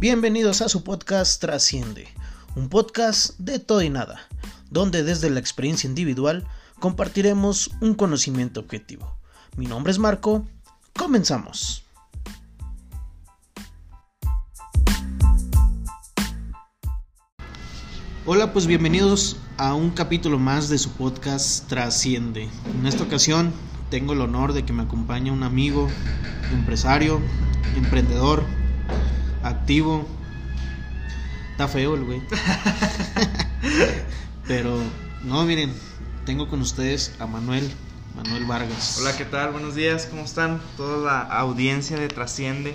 Bienvenidos a su podcast Trasciende, un podcast de todo y nada, donde desde la experiencia individual compartiremos un conocimiento objetivo. Mi nombre es Marco, comenzamos. Hola, pues bienvenidos a un capítulo más de su podcast Trasciende. En esta ocasión tengo el honor de que me acompañe un amigo, empresario, emprendedor, activo. Está feo el güey. Pero, no, miren, tengo con ustedes a Manuel, Manuel Vargas. Hola, ¿qué tal? Buenos días, ¿cómo están? Toda la audiencia de Trasciende.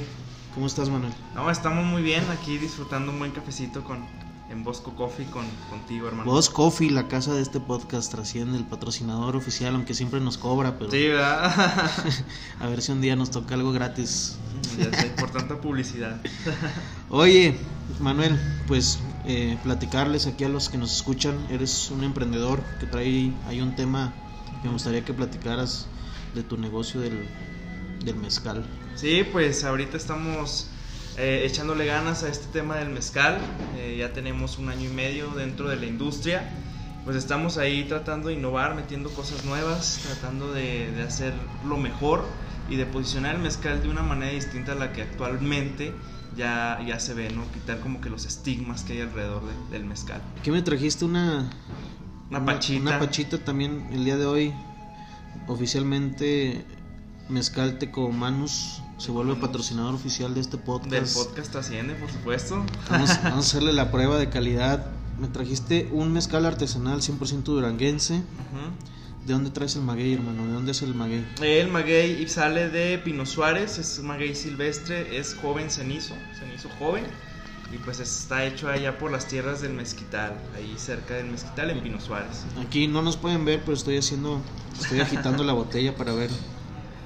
¿Cómo estás, Manuel? No, estamos muy bien aquí disfrutando un buen cafecito con, en Bosco Coffee con, contigo, hermano. Vos Coffee, la casa de este podcast, trasciende el patrocinador oficial, aunque siempre nos cobra, pero Sí, ¿verdad? a ver si un día nos toca algo gratis. ya sé, por tanta publicidad. Oye, Manuel, pues eh, platicarles aquí a los que nos escuchan, eres un emprendedor que trae hay un tema que me gustaría que platicaras de tu negocio del, del mezcal. Sí, pues ahorita estamos eh, echándole ganas a este tema del mezcal. Eh, ya tenemos un año y medio dentro de la industria. Pues estamos ahí tratando de innovar, metiendo cosas nuevas, tratando de, de hacer lo mejor y de posicionar el mezcal de una manera distinta a la que actualmente ya, ya se ve, ¿no? Quitar como que los estigmas que hay alrededor de- del mezcal. ¿Qué me trajiste una Una pachita. Una pachita también el día de hoy oficialmente Mezcal Tecomanus se vuelve patrocinador oficial de este podcast. Del podcast Asciende, por supuesto. Vamos, vamos a hacerle la prueba de calidad. Me trajiste un mezcal artesanal 100% duranguense. ¿De dónde traes el maguey, hermano? ¿De dónde es el maguey? El maguey sale de Pino Suárez, es maguey silvestre, es joven cenizo, cenizo joven. Y pues está hecho allá por las tierras del Mezquital, ahí cerca del Mezquital en Pino Suárez. Aquí no nos pueden ver, pero estoy haciendo, estoy agitando la botella para ver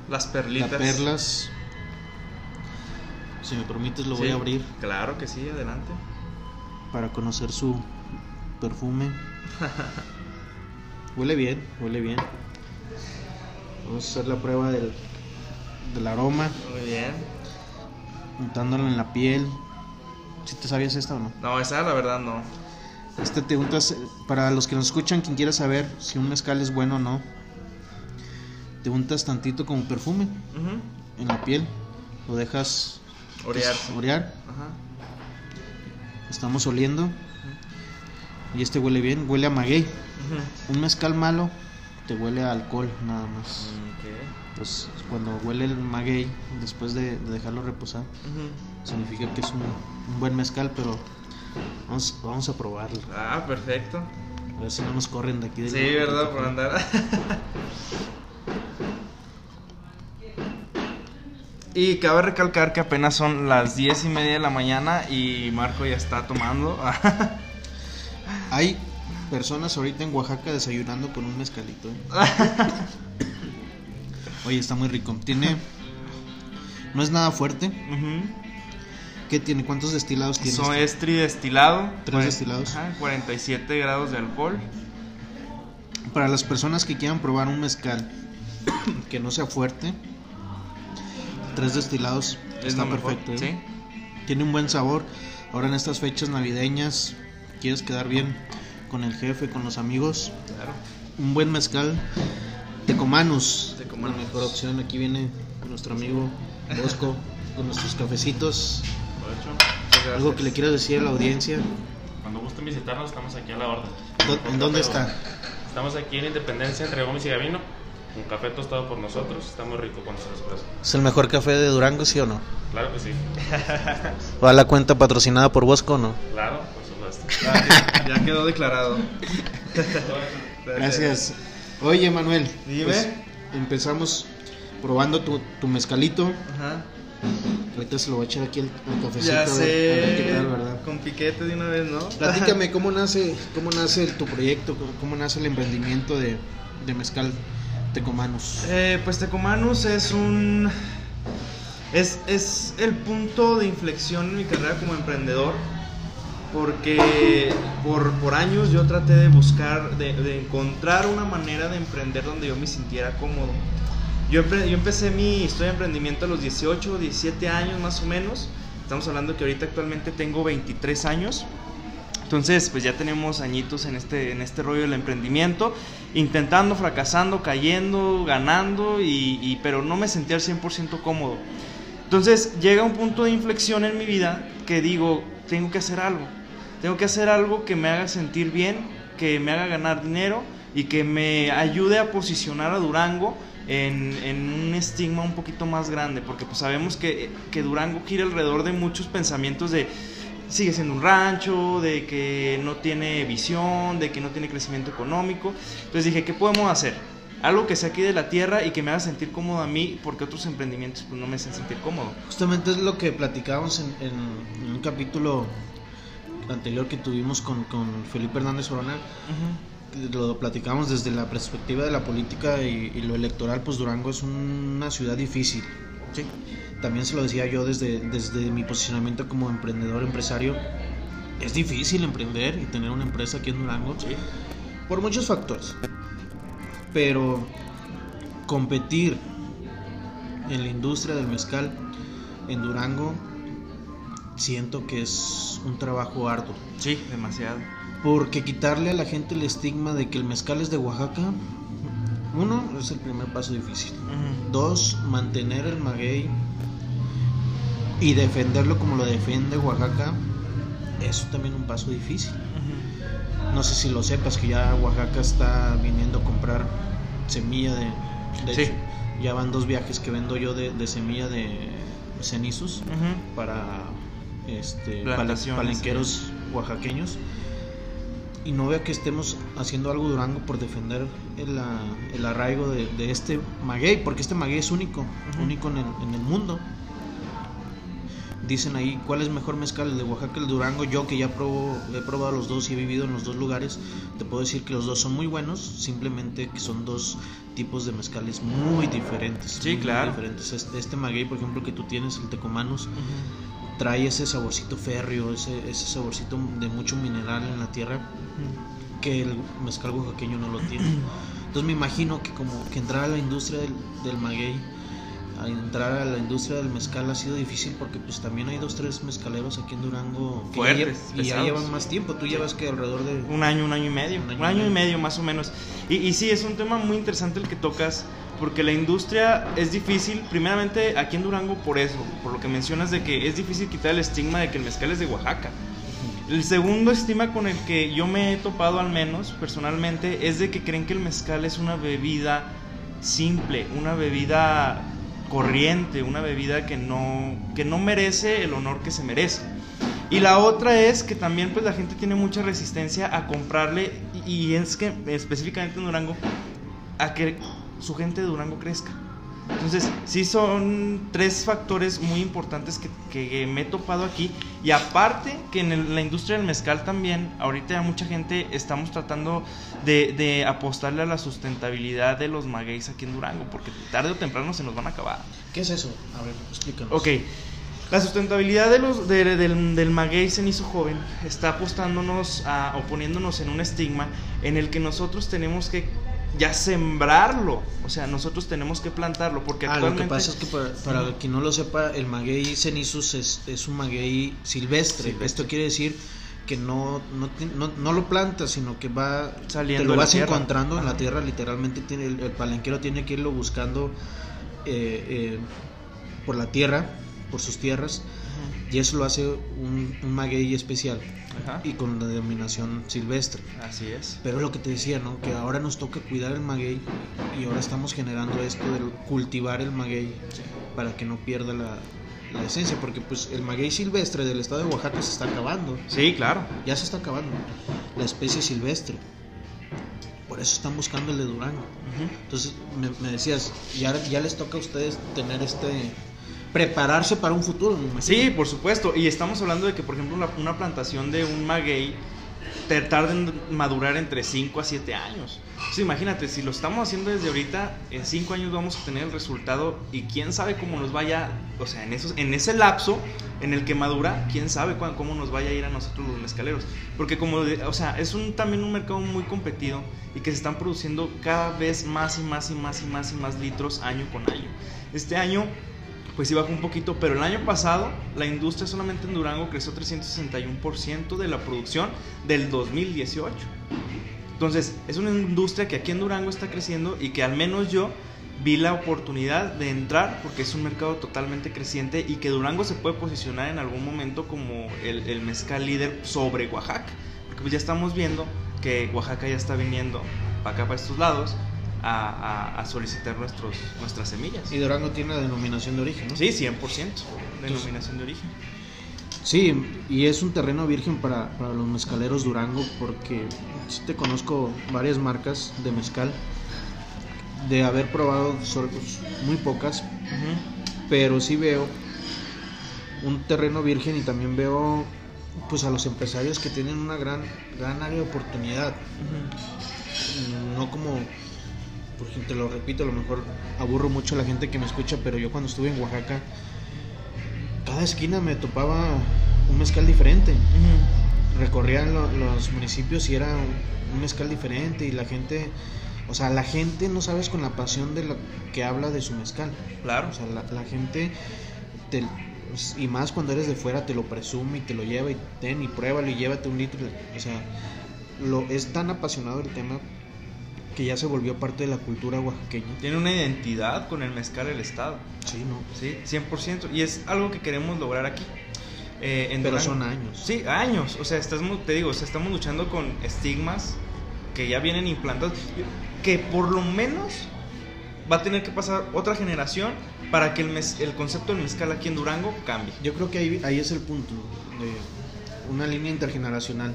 Las las perlitas. perlas. Si me permites lo voy a abrir Claro que sí, adelante. para conocer su perfume. Huele bien, huele bien. Vamos a hacer la prueba del, del aroma, Muy bien. untándolo en la piel. ¿Si te sabías esta o no? No, esa la verdad no. Este te untas, para los que nos escuchan, quien quiera saber si un mezcal es bueno o no, te untas tantito como perfume en la piel, lo dejas pues, orear, Ajá. estamos oliendo y este huele bien, huele a maguey. Un mezcal malo te huele a alcohol nada más. Ok. Pues cuando huele el maguey, después de, de dejarlo reposar, significa que es un, un buen mezcal, pero vamos, vamos a probarlo. Ah, perfecto. A ver si no nos corren de aquí. del- Sí, ¿verdad? Por andar. Y cabe recalcar que apenas son las diez y media de la mañana y Marco ya está tomando. Hay personas ahorita en Oaxaca desayunando con un mezcalito. ¿eh? Oye, está muy rico. Tiene. No es nada fuerte. ¿Qué tiene? ¿Cuántos destilados tiene? Son este? es tridestilado. Tres destilados. Ajá, 47 grados de alcohol. Para las personas que quieran probar un mezcal que no sea fuerte, tres destilados Es está mejor, perfecto. ¿eh? ¿sí? Tiene un buen sabor. Ahora en estas fechas navideñas, quieres quedar bien con el jefe, con los amigos. Claro. Un buen mezcal. Tecomanus. Tecomanus. La mejor opción. Aquí viene nuestro amigo Bosco con nuestros cafecitos. Algo que le quieras decir a la audiencia. Cuando gusten visitarnos, estamos aquí a la orden. ¿Dó- ¿En dónde está? Estamos aquí en Independencia, entre Gómez y Gavino. Un café tostado por nosotros. Está muy rico con nuestro espresso. ¿Es el mejor café de Durango, sí o no? Claro que sí. ¿Va la cuenta patrocinada por Bosco o no? Claro, por supuesto. Ah, ya, ya quedó declarado. Gracias. Oye, Manuel. Dime. pues, empezamos probando tu, tu mezcalito. Ajá. Ahorita se lo voy a echar aquí al, al cafecito. Ya a ver- a ver qué sé. tal, ¿verdad? Con piquete de una vez, ¿no? Platícame cómo nace, cómo nace tu proyecto, cómo, cómo nace el emprendimiento de, de mezcal Tecomanus. Eh, pues Tecomanus es un. Es, es el punto de inflexión en mi carrera como emprendedor. Porque por, por años yo traté de buscar, de, de encontrar una manera de emprender donde yo me sintiera cómodo. Yo, yo empecé mi historia de emprendimiento a los 18, 17 años más o menos. Estamos hablando que ahorita actualmente tengo 23 años. Entonces, pues ya tenemos añitos en este, en este rollo del emprendimiento, intentando, fracasando, cayendo, ganando, y, pero no me sentía al 100% cómodo. Entonces llega un punto de inflexión en mi vida que digo, tengo que hacer algo. Tengo que hacer algo que me haga sentir bien, que me haga ganar dinero y que me ayude a posicionar a Durango en, un estigma un poquito más grande, porque pues sabemos que, que Durango gira alrededor de muchos pensamientos de sigue siendo un rancho, de que no tiene visión, de que no tiene crecimiento económico. Entonces dije, ¿qué podemos hacer? Algo que sea aquí de la tierra y que me haga sentir cómodo a mí, porque otros emprendimientos pues, no me hacen sentir cómodo. Justamente es lo que platicábamos en, un capítulo anterior que tuvimos con, Felipe Hernández Orona. Lo platicamos desde la perspectiva de la política y, y, lo electoral, pues Durango es una ciudad difícil. ¿sí? También se lo decía yo desde, desde mi posicionamiento como emprendedor, empresario. Es difícil emprender y tener una empresa aquí en Durango. Por muchos factores. Pero competir en la industria del mezcal en Durango siento que es un trabajo arduo. Sí, demasiado. Porque quitarle a la gente el estigma de que el mezcal es de Oaxaca, uno, es el primer paso difícil. Dos, mantener el maguey y defenderlo como lo defiende Oaxaca, eso también un paso difícil. No sé si lo sepas que ya Oaxaca está viniendo a comprar semilla de... de ya van dos viajes que vendo yo de, semilla de cenizos para este, palenqueros oaxaqueños. Y no veo que estemos haciendo algo Durango por defender el, el arraigo de, este maguey, porque este maguey es único, único en el, en el mundo dicen ahí cuál es mejor mezcal, el de Oaxaca, el de Durango. Yo que ya he probado los dos y he vivido en los dos lugares, te puedo decir que los dos son muy buenos, simplemente que son dos tipos de mezcales muy diferentes. Sí, claro. diferentes. Este, maguey, por ejemplo, que tú tienes, el tecomanos, trae ese saborcito férreo, ese, ese saborcito de mucho mineral en la tierra que el mezcal oaxaqueño no lo tiene. Entonces me imagino que como que entrar a la industria del, del maguey entrar a la industria del mezcal ha sido difícil porque pues también hay dos tres mezcaleros aquí en Durango que Fuertes, ya, y ya llevan más tiempo. Tú llevas que alrededor de un año un año y medio. Un año, y, medio. más o menos. Y, y sí es un tema muy interesante el que tocas porque la industria es difícil primeramente aquí en Durango por eso por lo que mencionas de que es difícil quitar el estigma de que el mezcal es de Oaxaca. El segundo estigma con el que yo me he topado al menos personalmente es de que creen que el mezcal es una bebida simple, una bebida corriente, una bebida que no, que no merece el honor que se merece. Y la otra es que también pues la gente tiene mucha resistencia a comprarle, y es que específicamente en Durango, a que su gente de Durango crezca. Entonces, sí son tres factores muy importantes que, me he topado aquí. Y aparte que en la industria del mezcal también, ahorita ya mucha gente estamos tratando de, apostarle a la sustentabilidad de los magueyes aquí en Durango, porque tarde o temprano se nos van a acabar. ¿Qué es eso? A ver, explícanos. Ok. La sustentabilidad de los, del, del maguey cenizo joven está apostándonos a, o poniéndonos en un estigma en el que nosotros tenemos que ya sembrarlo. O sea, nosotros tenemos que plantarlo porque ah, Lo que pasa es que para, quien no lo sepa, el maguey cenizos es, es un maguey silvestre. Esto quiere decir que no, no, no, lo plantas, sino que va saliendo. Te lo vas encontrando en la tierra, literalmente tiene el, palenquero tiene que irlo buscando eh, eh, por la tierra, por sus tierras, y eso lo hace un, un maguey especial y con la denominación silvestre. Así es. Pero lo que te decía, ¿no? Que ahora nos toca cuidar el maguey y ahora estamos generando esto de cultivar el maguey para que no pierda la, la esencia, porque pues el maguey silvestre del estado de Oaxaca se está acabando. Sí, claro. Ya se está acabando la especie silvestre. Por eso están buscando el de Durango. Entonces me, me, decías, ya, ya les toca a ustedes tener este prepararse para un futuro. Sí, por supuesto. Y estamos hablando de que, por ejemplo, una, plantación de un maguey tarda en madurar entre 5 a 7 años. imagínate, si lo estamos haciendo desde ahorita, en 5 años vamos a tener el resultado y quién sabe cómo nos vaya, o sea, en, esos, en ese lapso en el que madura, quién sabe cómo nos vaya a ir a nosotros los mezcaleros. Porque como, o sea, es un, también un mercado muy competido y que se están produciendo cada vez más y más y más y más y más litros año con año. Este año pues sí bajó un poquito, pero el año pasado la industria solamente en Durango creció 361% de la producción del 2018. Entonces, es una industria que aquí en Durango está creciendo y que al menos yo vi la oportunidad de entrar porque es un mercado totalmente creciente y que Durango se puede posicionar en algún momento como el, mezcal líder sobre Oaxaca. Porque pues ya estamos viendo que Oaxaca ya está viniendo para acá, para estos lados, a, a- a solicitar nuestros, nuestras semillas. Y Durango tiene la denominación de origen, ¿no? Sí, 100%. Denominación de origen. Sí, y es un terreno virgen para, para los mezcaleros Durango porque sí te conozco varias marcas de mezcal, de haber probado pues, muy pocas, pero sí veo un terreno virgen y también veo pues a los empresarios que tienen una gran gran área de oportunidad no como porque te lo repito a lo mejor aburro mucho a la gente que me escucha pero yo cuando estuve en Oaxaca cada esquina me topaba un mezcal diferente recorrían lo- los municipios y era un, un mezcal diferente y la gente o sea la gente no sabes con la pasión de la que habla de su mezcal Claro. o sea, la, la gente, te- y más cuando eres de fuera, te lo presume y te lo lleva y ten y pruébalo y llévate un litro. O sea, lo, es tan apasionado el tema que ya se volvió parte de la cultura oaxaqueña. Tiene una identidad con el mezcal el Estado. Sí, ¿no? Sí, 100%. Y es algo que queremos lograr aquí. Eh, en Pero Durango. son años. Sí, años. O sea, estás, te digo, o sea, estamos luchando con estigmas que ya vienen implantados. Que por lo menos va a tener que pasar otra generación para que el, mez- el concepto del mezcal aquí en Durango cambie. Yo creo que ahí, ahí es el punto de una línea intergeneracional.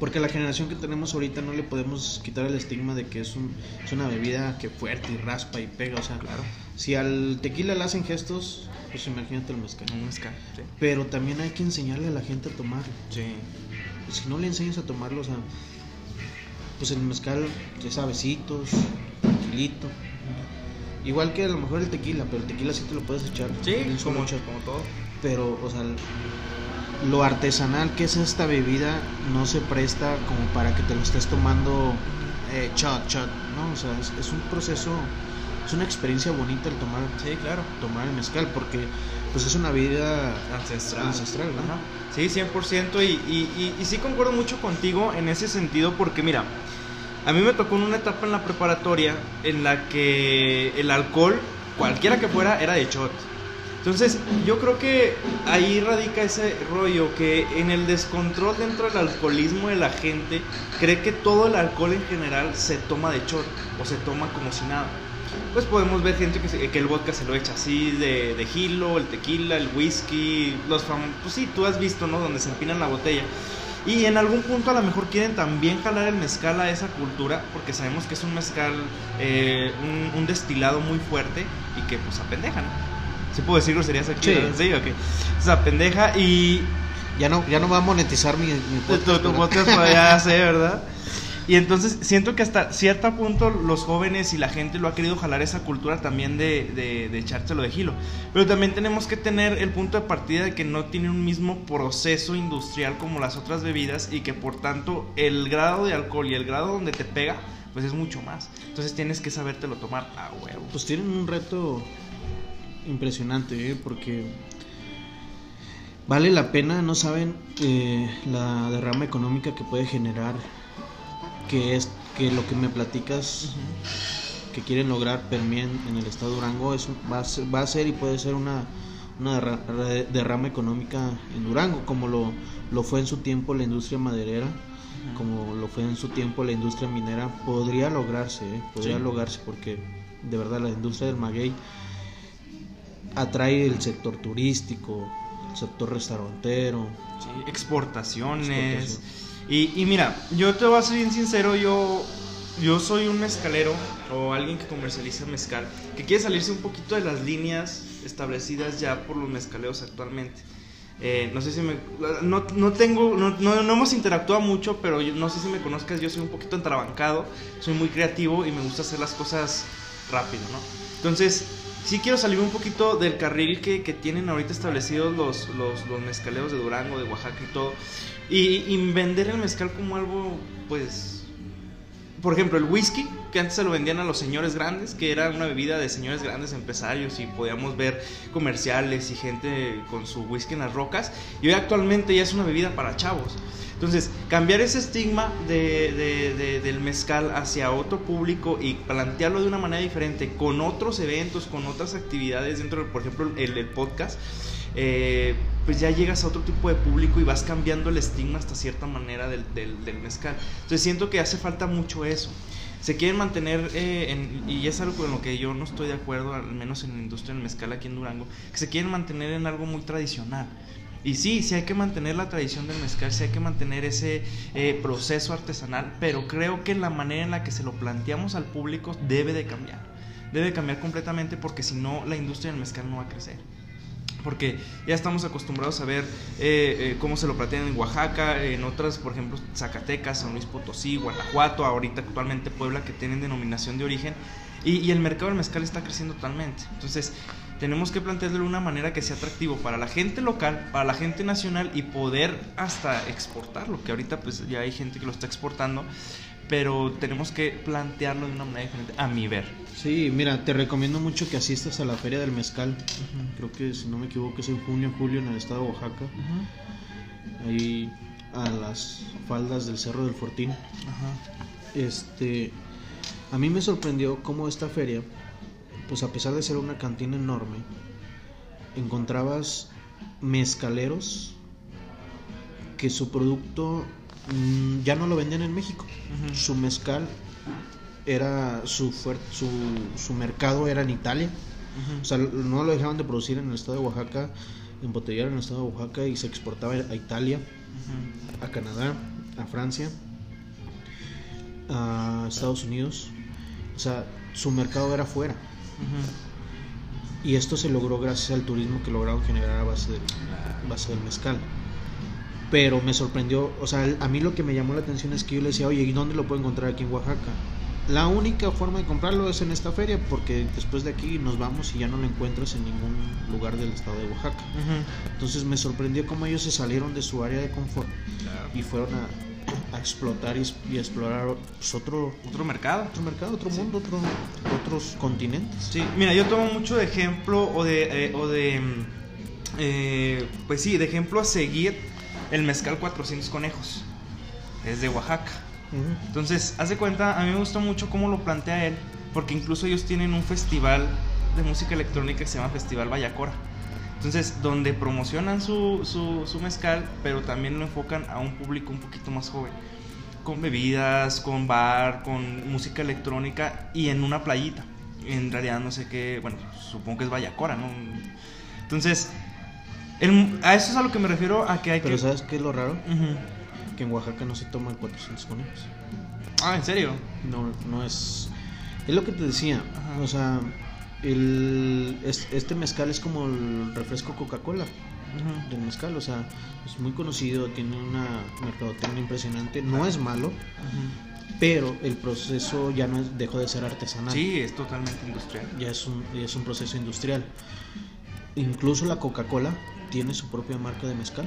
Porque a la generación que tenemos ahorita no le podemos quitar el estigma de que es, un, es una bebida que fuerte y raspa y pega. O sea, Claro. si al tequila le hacen gestos, pues imagínate el mezcal. Un mezcal. Sí. Pero también hay que enseñarle a la gente a tomarlo. Sí. Si no le enseñas a tomarlo, o sea, pues el mezcal es suavecitos, tranquilito. Igual que a lo mejor el tequila, pero el tequila sí te lo puedes echar. Sí, como, como todo. Pero, o sea, lo artesanal que es esta bebida no se presta como para que te lo estés tomando eh, shot, shot, ¿no? O sea, es, es un proceso, es una experiencia bonita el tomar, Sí, claro. tomar el mezcal, porque pues es una bebida Ancestral. ancestral, ¿no? Ajá. Sí, 100%. Y, y, y, y sí concuerdo mucho contigo en ese sentido porque mira, a mí me tocó en una etapa en la preparatoria en la que el alcohol, cualquiera que fuera, era de shot. Entonces, yo creo que ahí radica ese rollo que en el descontrol dentro del alcoholismo de la gente cree que todo el alcohol en general se toma de shot o se toma como si nada. Pues podemos ver gente que, que el vodka se lo echa así de, de gilo, el tequila, el whisky, los famosos. Pues sí, tú has visto, ¿no? Donde se empinan la botella. Y en algún punto a lo mejor quieren también jalar el mezcal a esa cultura, porque sabemos que es un mezcal, eh, un, un destilado muy fuerte y que pues apendeja, ¿no? ¿Sí puedo decir groserías aquí? Sí. Sí, ok. O sea, apendeja y Ya no, ya no va a monetizar mi, mi podcast, tu- tu podcast pues, ya sé, ¿verdad? Y entonces siento que hasta cierto punto los jóvenes y la gente lo ha querido jalar esa cultura también de, de, de echárselo de gilo. Pero también tenemos que tener el punto de partida de que no tiene un mismo proceso industrial como las otras bebidas y que por tanto el grado de alcohol y el grado donde te pega pues es mucho más. Entonces tienes que sabértelo tomar a huevo. Pues tienen un reto impresionante, ¿eh? porque vale la pena, no saben eh, la derrama económica que puede generar, que es que lo que me platicas que quieren lograr Permien en el estado de Durango es, un- va, a ser, va a ser y puede ser una, una derrama económica en Durango, como lo, lo fue en su tiempo la industria maderera, como lo fue en su tiempo la industria minera, podría lograrse, ¿eh? podría Sí. lograrse porque de verdad la industria del maguey atrae el sector turístico, el sector restaurantero. Sí, exportaciones. Y, y mira, yo te voy a ser bien sincero, yo, yo soy un mezcalero o alguien que comercializa mezcal, que quiere salirse un poquito de las líneas establecidas ya por los mezcaleros actualmente. Eh, no sé si me... No, no tengo... No, no, no hemos interactuado mucho, pero yo- no sé si me conozcas, yo soy un poquito entrabancado, soy muy creativo y me gusta hacer las cosas rápido, ¿no? Entonces, sí quiero salir un poquito del carril que, que tienen ahorita establecidos los, los, los mezcaleros de Durango, de Oaxaca y todo. Y, y vender el mezcal como algo, pues, por ejemplo, el whisky, que antes se lo vendían a los señores grandes, que era una bebida de señores grandes empresarios y podíamos ver comerciales y gente con su whisky en las rocas, y hoy actualmente ya es una bebida para chavos. Entonces, cambiar ese estigma de, de- de- del mezcal hacia otro público y plantearlo de una manera diferente, con otros eventos, con otras actividades dentro, de, por ejemplo, el, podcast, eh, pues ya llegas a otro tipo de público y vas cambiando el estigma hasta cierta manera del mezcal. Entonces, siento que hace falta mucho eso. Se quieren mantener, eh, en- y es algo con lo que yo no estoy de acuerdo, al menos en la industria del mezcal aquí en Durango, que se quieren mantener en algo muy tradicional. Y sí, sí hay que mantener la tradición del mezcal, sí hay que mantener ese eh, proceso artesanal, pero creo que la manera en la que se lo planteamos al público debe de cambiar. Debe cambiar completamente porque si no, la industria del mezcal no va a crecer. Porque ya estamos acostumbrados a ver eh, eh, cómo se lo plantean en Oaxaca, en otras, por ejemplo, Zacatecas, San Luis Potosí, Guanajuato, ahorita actualmente Puebla, que tienen denominación de origen. Y, y el mercado del mezcal está creciendo totalmente. Entonces, tenemos que plantearlo de una manera que sea atractivo para la gente local, para la gente nacional y poder hasta exportarlo, que ahorita pues ya hay gente que lo está exportando, pero tenemos que plantearlo de una manera diferente, a mi ver. Sí, mira, te recomiendo mucho que asistas a la Feria del Mezcal. Creo que, si no me equivoco, es en junio, julio en el estado de Oaxaca. Ahí a las faldas del Cerro del Fortín. Este, a mí me sorprendió cómo esta feria, pues a pesar de ser una cantina enorme, encontrabas mezcaleros que su producto mm, ya no lo vendían en México. Su mezcal era su, su su mercado era en Italia. O sea, no lo dejaban de producir en el estado de Oaxaca, embotellar en el estado de Oaxaca y se exportaba a Italia, a Canadá, a Francia, a Estados Unidos. O sea, su mercado era Y esto se logró gracias al turismo que lograron generar a base del, base del mezcal. Pero me sorprendió, o sea, a mí lo que me llamó la atención es que yo le decía, oye, ¿y dónde lo puedo encontrar aquí en Oaxaca? La única forma de comprarlo es en esta feria, porque después de aquí nos vamos y ya no lo encuentras en ningún lugar del estado de Oaxaca. Entonces me sorprendió cómo ellos se salieron de su área de confort y fueron a, a explotar y, y explorar pues, otro, Otro mercado. otro mercado, otro mundo, otro, otros continentes. Sí, mira, yo tomo mucho de ejemplo o de, eh, o de eh, pues sí, de ejemplo a seguir el mezcal 400 conejos. Es de Oaxaca. Ujú. Entonces, hace cuenta, a mí me gusta mucho cómo lo plantea él, porque incluso ellos tienen un festival de música electrónica que se llama Festival Vallacora. Entonces, donde promocionan su, su, su mezcal, pero también lo enfocan a un público un poquito más joven. Con bebidas, con bar, con música electrónica y en una playita. En realidad no sé qué, bueno, supongo que es Vallacora, ¿no? Entonces, el- a eso es a lo que me refiero a que hay Pero que... ¿sabes qué es lo raro? Ujú. Que en Oaxaca no se toman 400 conejos. Ah, ¿en serio? No, no es. Es lo que te decía. Ajá. O sea, el, es- este mezcal es como el refresco Coca-Cola del mezcal. O sea, es muy conocido, tiene una mercadotecnia impresionante. No es malo, pero el proceso ya no es, dejó de ser artesanal. Sí, es totalmente industrial. Ya es un, ya es un proceso industrial. Incluso la Coca-Cola tiene su propia marca de mezcal.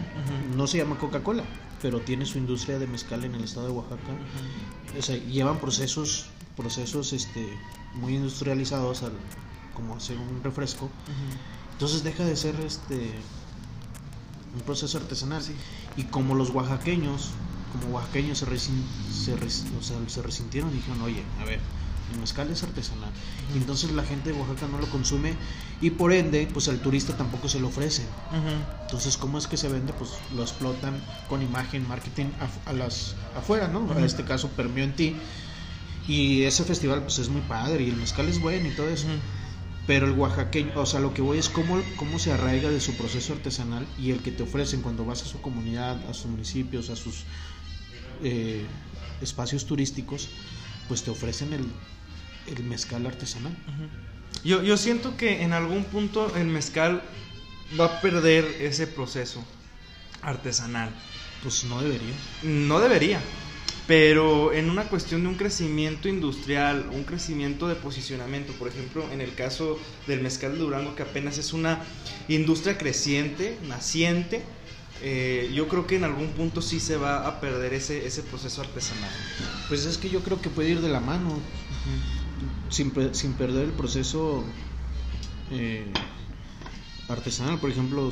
No se llama Coca-Cola, pero tiene su industria de mezcal en el estado de Oaxaca. O sea, llevan procesos, procesos este, muy industrializados al como hacer un refresco. Entonces deja de ser este un proceso artesanal. Sí. Y como los oaxaqueños, como oaxaqueños se, resin- se, res- o sea, se resintieron y dijeron, oye, a ver, el mezcal es artesanal. Y entonces la gente de Oaxaca no lo consume y por ende, pues al turista tampoco se lo ofrece. Entonces, ¿cómo es que se vende? Pues lo explotan con imagen, marketing a, las afuera, ¿no? En este caso, permeó en ti. Y ese festival, pues es muy padre y el mezcal es bueno y todo eso. Pero el oaxaqueño, o sea, lo que voy es cómo, cómo se arraiga de su proceso artesanal y el que te ofrecen cuando vas a su comunidad, a sus municipios, a sus eh, espacios turísticos, pues te ofrecen el, el mezcal artesanal. Yo, yo siento que en algún punto el mezcal va a perder ese proceso artesanal. Pues no debería. No debería, pero en una cuestión de un crecimiento industrial, un crecimiento de posicionamiento, por ejemplo, en el caso del mezcal de Durango, que apenas es una industria creciente, naciente, eh, yo creo que en algún punto sí se va a perder ese, ese proceso artesanal. Pues es que yo creo que puede ir de la mano, sin, sin perder el proceso eh, artesanal. Por ejemplo,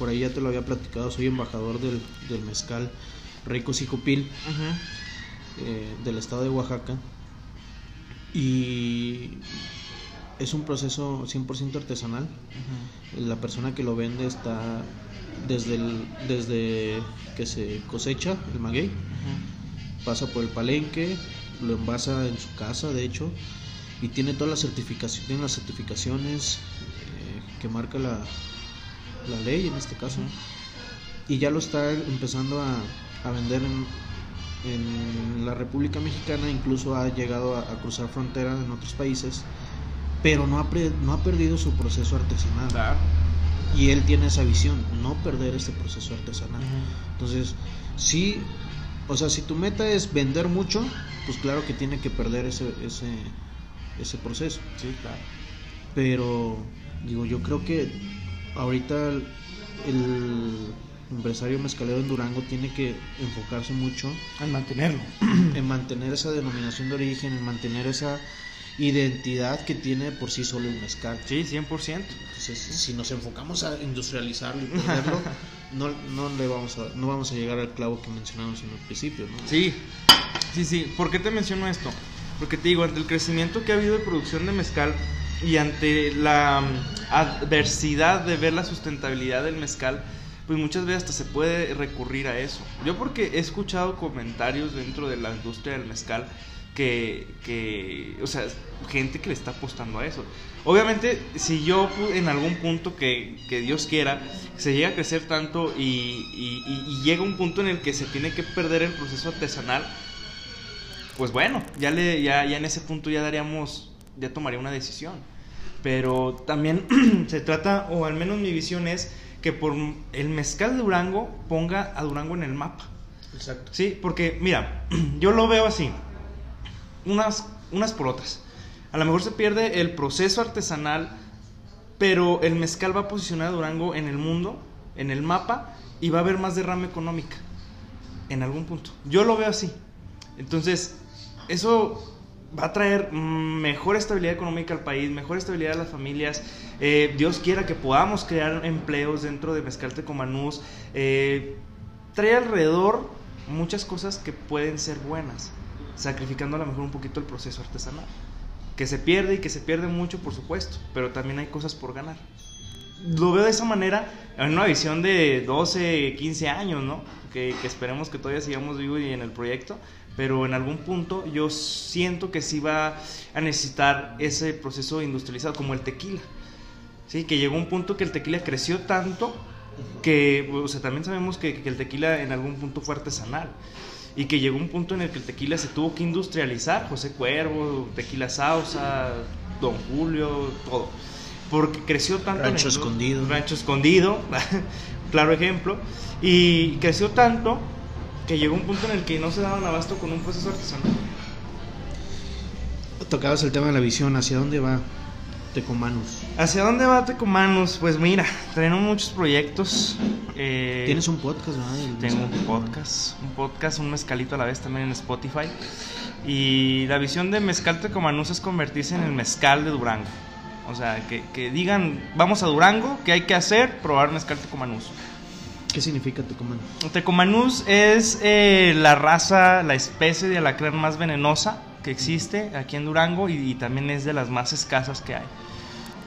por ahí ya te lo había platicado, soy embajador del, del mezcal Rico Sicopil eh, del estado de Oaxaca. Y es un proceso 100% artesanal. La persona que lo vende está desde, el- desde que se cosecha el maguey, pasa por el palenque, lo envasa en su casa, de hecho, y tiene todas las certificaciones, tiene las certificaciones eh, que marca la, la ley en este caso, y ya lo está empezando a, a vender en, en la República Mexicana, incluso ha llegado a, a cruzar frontera en otros países, pero no ha, pre- no ha perdido su proceso artesanal. Claro. Y él tiene esa visión, no perder este proceso artesanal. Entonces, sí, o sea, si tu meta es vender mucho, pues claro que tiene que perder ese, ese, ese proceso. Sí, claro. Pero, digo, yo creo que ahorita el empresario mezcalero en Durango tiene que enfocarse mucho Al mantenerlo. en mantener esa denominación de origen, en mantener esa identidad que tiene por sí solo el mezcal. Sí, 100%. Entonces, si nos enfocamos a industrializarlo y perderlo, no, no le vamos a no vamos a llegar al clavo que mencionamos en el principio, ¿no? Sí, sí, sí. ¿Por qué te menciono esto? Porque te digo, ante el crecimiento que ha habido de producción de mezcal y ante la mm, adversidad de ver la sustentabilidad del mezcal, pues muchas veces hasta se puede recurrir a eso. Yo porque he escuchado comentarios dentro de la industria del mezcal que, que o sea, gente que le está apostando a eso. Obviamente, si yo en algún punto que, que Dios quiera, se llega a crecer tanto y, y- y- y llega un punto en el que se tiene que perder el proceso artesanal, pues bueno, ya, le, ya, ya en ese punto ya daríamos, ya tomaría una decisión. Pero también se trata, o al menos mi visión es, que por el mezcal de Durango ponga a Durango en el mapa. Exacto. Sí, porque mira, yo lo veo así, unas, unas por otras. A lo mejor se pierde el proceso artesanal, pero el mezcal va a posicionar a Durango en el mundo, en el mapa, y va a haber más derrama económica, en algún punto. Yo lo veo así. Entonces, eso va a traer mejor estabilidad económica al país, mejor estabilidad a las familias. Eh, Dios quiera que podamos crear empleos dentro de Mezcal Tecomanús. Eh, trae alrededor muchas cosas que pueden ser buenas, sacrificando a lo mejor un poquito el proceso artesanal. Que se pierde y que se pierde mucho, por supuesto, pero también hay cosas por ganar. Lo veo de esa manera, en una visión de 12, 15 años, ¿no? Que, que esperemos que todavía sigamos vivos y en el proyecto, pero en algún punto yo siento que sí va a necesitar ese proceso industrializado, como el tequila. Sí, que llegó un punto que el tequila creció tanto que, o sea, también sabemos que, que el tequila en algún punto fue artesanal y que llegó un punto en el que el tequila se tuvo que industrializar, José Cuervo, Tequila Sausa, Don Julio, todo, porque creció tanto. en Rancho el- Escondido. Rancho Escondido, claro ejemplo, y creció tanto que llegó un punto en el que no se daban abasto con un proceso artesanal. Tocabas el tema de la visión, ¿hacia dónde va Tecomanus? ¿Hacia dónde va Tecomanus? Pues mira, tenemos muchos proyectos. eh, Tienes un podcast, ¿verdad? Tengo un podcast, un podcast, un mezcalito a la vez también en Spotify. Y la visión de Mezcal Tecomanús es convertirse en el mezcal de Durango. O sea, que, que digan, vamos a Durango, ¿qué hay que hacer? Probar Mezcal Tecomanús. ¿Qué significa Tecomanus? Tecomanús es eh, la raza, la especie de alacrán más venenosa que existe aquí en Durango y, y también es de las más escasas que hay.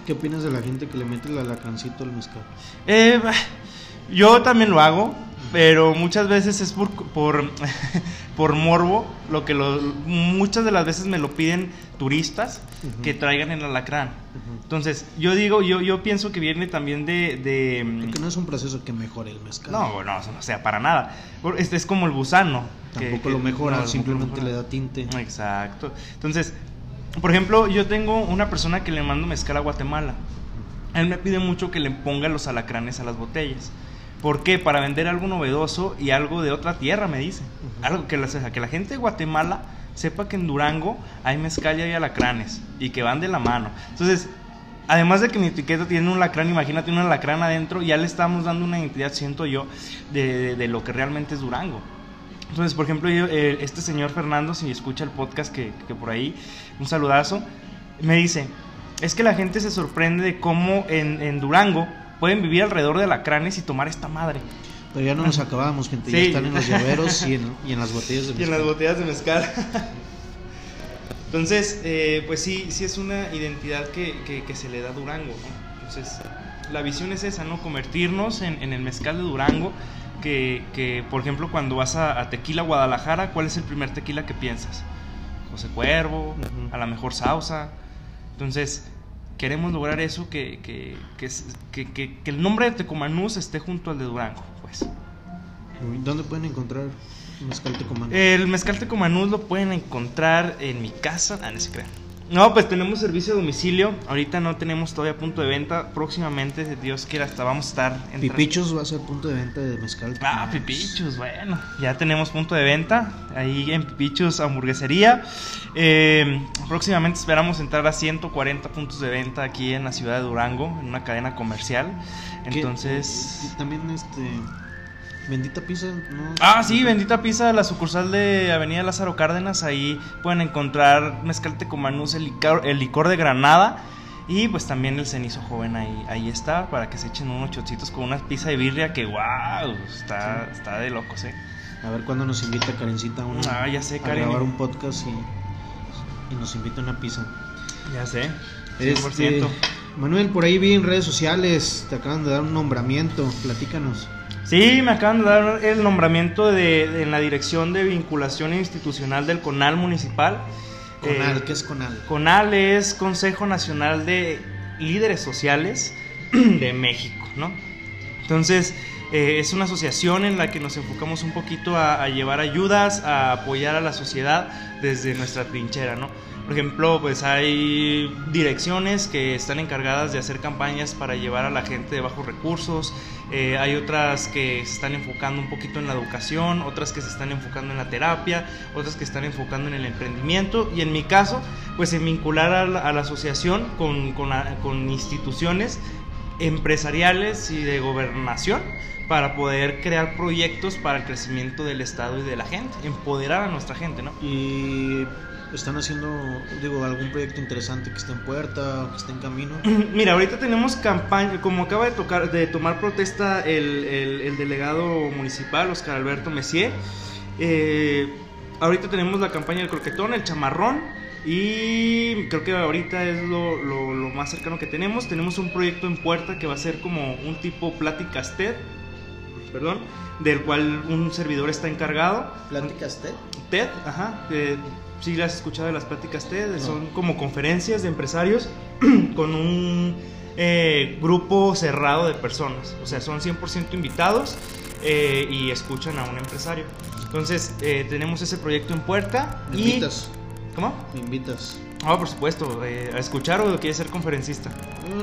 ¿Qué opinas de la gente que le mete el alacrancito al mezcal? Eh, yo también lo hago, pero muchas veces es por, por, por morbo, lo que lo, muchas de las veces me lo piden turistas que traigan el alacrán. Ujú. Entonces, yo digo, yo, yo pienso que viene también de... de Porque no es un proceso que mejore el mezcal. no, no, o sea, para nada. Este es como el gusano. Tampoco que- lo mejora, no, simplemente le da tinte. Exacto. Entonces, por ejemplo, yo tengo una persona que le mando mezcal a Guatemala. Él me pide mucho que le ponga los alacranes a las botellas. ¿Por qué? Para vender algo novedoso y algo de otra tierra, me dice. Algo que la, que la gente de Guatemala sepa que en Durango hay mezcal y hay alacranes y que van de la mano. Entonces, además de que mi etiqueta tiene un lacrán, imagínate un lacrán adentro, ya le estamos dando una identidad, siento yo, de, de lo que realmente es Durango. Entonces, por ejemplo, yo, eh, este señor Fernando, si escucha el podcast que, que por ahí, un saludazo, me dice, es que la gente se sorprende de cómo en, en Durango pueden vivir alrededor de alacranes y tomar esta madre. Pero ya no nos acabamos, gente. Ya Sí. están en los llaveros y en, y en las botellas de Y en las mezcal. botellas de mezcal. Entonces, eh, pues sí, sí es una identidad que, que- que se le da a Durango, ¿no? Entonces, la visión es esa, ¿no? Convertirnos en, en el mezcal de Durango, que, que, por ejemplo, cuando vas a, a Tequila Guadalajara, ¿cuál es el primer tequila que piensas? José Cuervo, Ujú. a lo mejor Sausa. Entonces, queremos lograr eso, que, que, que, que- el nombre de Tecomanús esté junto al de Durango, pues. ¿Dónde pueden encontrar mezcal tecomano? El mezcal tecomanús lo pueden encontrar en mi casa. Ah, no se crean. No, pues tenemos servicio a domicilio. Ahorita no tenemos todavía punto de venta. Próximamente, si Dios quiera, hasta vamos a estar entrando- Pipichos va a ser punto de venta de mezcal. Ah. Pipichos, bueno. Ya tenemos punto de venta. Ahí en Pipichos Hamburguesería. Eh, próximamente esperamos entrar a 140 puntos de venta aquí en la ciudad de Durango, en una cadena comercial. ¿Qué? Entonces. Y También este. Bendita pizza, ¿no? Ah, sí, Bendita Pizza, la sucursal de Avenida Lázaro Cárdenas. Ahí pueden encontrar mezcal tecomanús, el licor, el licor de granada. Y pues también el cenizo joven ahí, ahí está, para que se echen unos chocitos con una pizza de birria que, wow, está, está de locos, eh. A ver cuándo nos invita Karencita a, una- Ah, ya sé, a Karen. grabar un podcast y, y nos invita a una pizza. Ya sé, 100%. Este, Manuel, por ahí vi en redes sociales, te acaban de dar un nombramiento, platícanos. Sí, me acaban de dar el nombramiento de, de- en la dirección de vinculación institucional del CONAL municipal. Conal, Eh, ¿qué es Conal? CONAL es Consejo Nacional de Líderes Sociales de México, ¿no? Entonces, eh, es una asociación en la que nos enfocamos un poquito a, a llevar ayudas, a apoyar a la sociedad desde nuestra trinchera, ¿no? Por ejemplo, pues hay direcciones que están encargadas de hacer campañas para llevar a la gente de bajos recursos, eh, hay otras que se están enfocando un poquito en la educación, otras que se están enfocando en la terapia, otras que están enfocando en el emprendimiento y en mi caso, pues en vincular a la, asociación con, con instituciones empresariales y de gobernación para poder crear proyectos para el crecimiento del Estado y de la gente, empoderar a nuestra gente, ¿no? Y están haciendo, digo, algún proyecto interesante que esté en puerta o que esté en camino. Mira, ahorita tenemos campaña, como acaba de tocar, de tomar protesta el, el- el delegado municipal, Oscar Alberto Messier. eh, ahorita tenemos la campaña del croquetón, el chamarrón. Y creo que ahorita es lo, lo- lo más cercano que tenemos. Tenemos un proyecto en puerta que va a ser como un tipo pláticas TED, perdón, del cual un servidor está encargado. ¿Pláticas TED? TED, ajá. eh, sí, las has escuchado de las pláticas TED. No. Son como conferencias de empresarios con un eh, grupo cerrado de personas. O sea, son 100% invitados eh, y escuchan a un empresario. Entonces, eh, tenemos ese proyecto en puerta. ¿Me y... invitas? ¿Cómo? ¿Me invitas? Ah, por supuesto. eh, ¿A escuchar o quieres ser conferencista?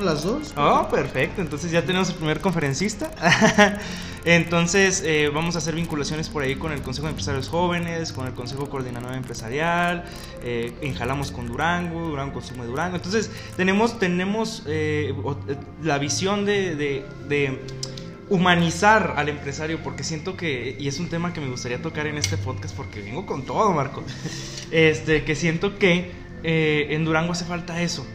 ¿Las dos? Oh, perfecto. Entonces ya tenemos el primer conferencista. Entonces eh, vamos a hacer vinculaciones por ahí con el Consejo de Empresarios Jóvenes, con el Consejo Coordinador Empresarial, eh, enjalamos con Durango, Durango Consumo de Durango. Entonces tenemos, tenemos eh, eh, la visión de, de- de humanizar al empresario, porque siento que, y es un tema que me gustaría tocar en este podcast, porque vengo con todo, Marco, este, que siento que eh, en Durango hace falta eso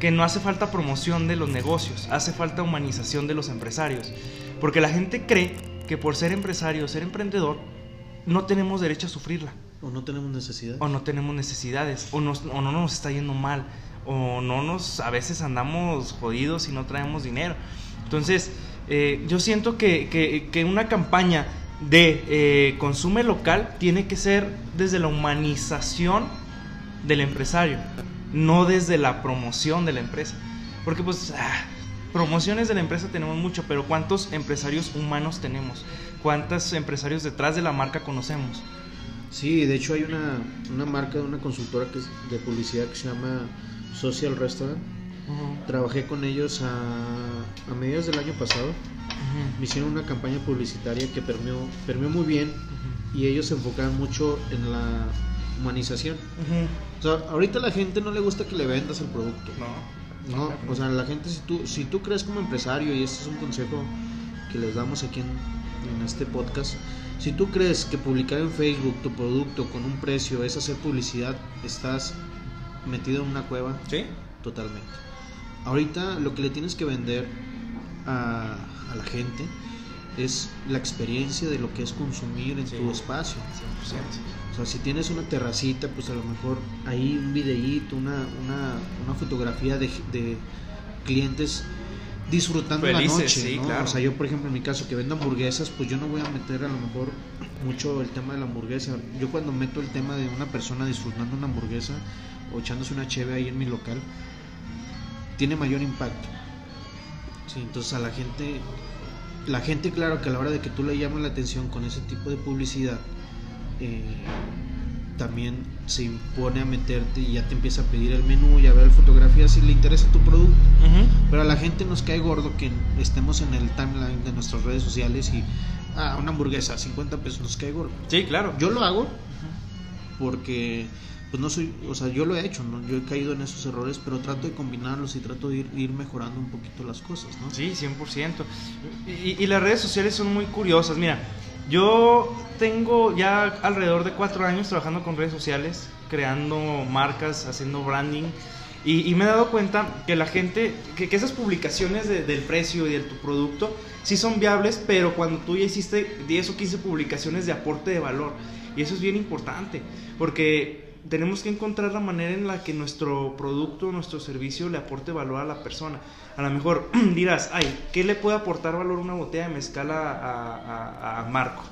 que no hace falta promoción de los negocios, hace falta humanización de los empresarios. Porque la gente cree que por ser empresario ser emprendedor no tenemos derecho a sufrirla, ¿O no tenemos necesidad? o no tenemos necesidades, o, nos- o no nos está yendo mal, o no nos, a veces andamos jodidos y no traemos dinero. Entonces, eh, yo siento que, que- que una campaña de eh, consume local tiene que ser desde la humanización del empresario, no desde la promoción de la empresa. Porque pues ah, promociones de la empresa tenemos mucho, pero ¿cuántos empresarios humanos tenemos? ¿Cuántos empresarios detrás de la marca conocemos? Sí, de hecho hay una, una marca de una consultora que es de publicidad que se llama Social Restaurant. Trabajé con ellos a, a mediados del año pasado. Me hicieron una campaña publicitaria que permeó, permeó muy bien y ellos se enfocaban mucho en la humanización. O sea, ahorita a la gente no le gusta que le vendas el producto. No. No, o sea, la gente, si tú, si tú crees como empresario, y este es un consejo que les damos aquí en, en este podcast, si tú crees que publicar en Facebook tu producto con un precio es hacer publicidad, estás metido en una cueva ¿Sí? totalmente. Ahorita lo que le tienes que vender a, a la gente es la experiencia de lo que es consumir en Sí. tu espacio. 100%. O sea, si tienes una terracita, pues a lo mejor ahí un videíto, una, una, una fotografía de, de clientes disfrutando Felices, la noche. sí, ¿no? claro. O sea, yo, por ejemplo, en mi caso, que vendo hamburguesas, pues yo no voy a meter a lo mejor mucho el tema de la hamburguesa. Yo cuando meto el tema de una persona disfrutando una hamburguesa o echándose una cheve ahí en mi local, tiene mayor impacto. Sí, entonces a la gente, la gente, claro que a la hora de que tú le llamas la atención con ese tipo de publicidad, eh, también se impone a meterte y ya te empieza a pedir el menú y a ver fotografías si le interesa tu producto. Pero a la gente nos cae gordo que estemos en el timeline de nuestras redes sociales y ah, una hamburguesa, 50 pesos, nos cae gordo. Sí, claro. Yo lo hago porque pues no soy, o sea, yo lo he hecho, ¿no? Yo he caído en esos errores, pero trato de combinarlos y trato de ir, ir mejorando un poquito las cosas, ¿no? Sí, 100%. Y, y las redes sociales son muy curiosas. Mira, yo tengo ya alrededor de cuatro años trabajando con redes sociales, creando marcas, haciendo branding. Y, me he dado cuenta que la gente, que, esas publicaciones de- del precio y de tu producto sí son viables, pero cuando tú ya hiciste 10 o 15 publicaciones de aporte de valor. Y eso es bien importante, porque tenemos que encontrar la manera en la que nuestro producto, nuestro servicio le aporte valor a la persona. A lo mejor dirás, ay, ¿qué le puede aportar valor una botella de mezcal a, a- a- a Marco?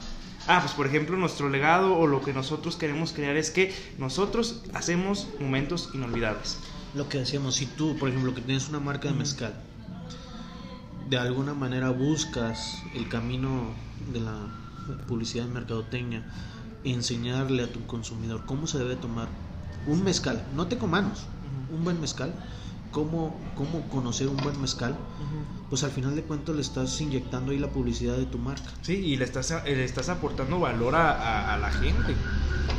Ah, pues por ejemplo nuestro legado o lo que nosotros queremos crear es que nosotros hacemos momentos inolvidables. Lo que decíamos, si tú, por ejemplo, que tienes una marca de mezcal, de alguna manera buscas el camino de la publicidad en mercadotecnia, enseñarle a tu consumidor cómo se debe tomar un mezcal, no te comanos, un buen mezcal, cómo, cómo conocer un buen mezcal, pues al final de cuentas le estás inyectando ahí la publicidad de tu marca. Sí, y le estás, eh, le estás aportando valor a, a- a la gente.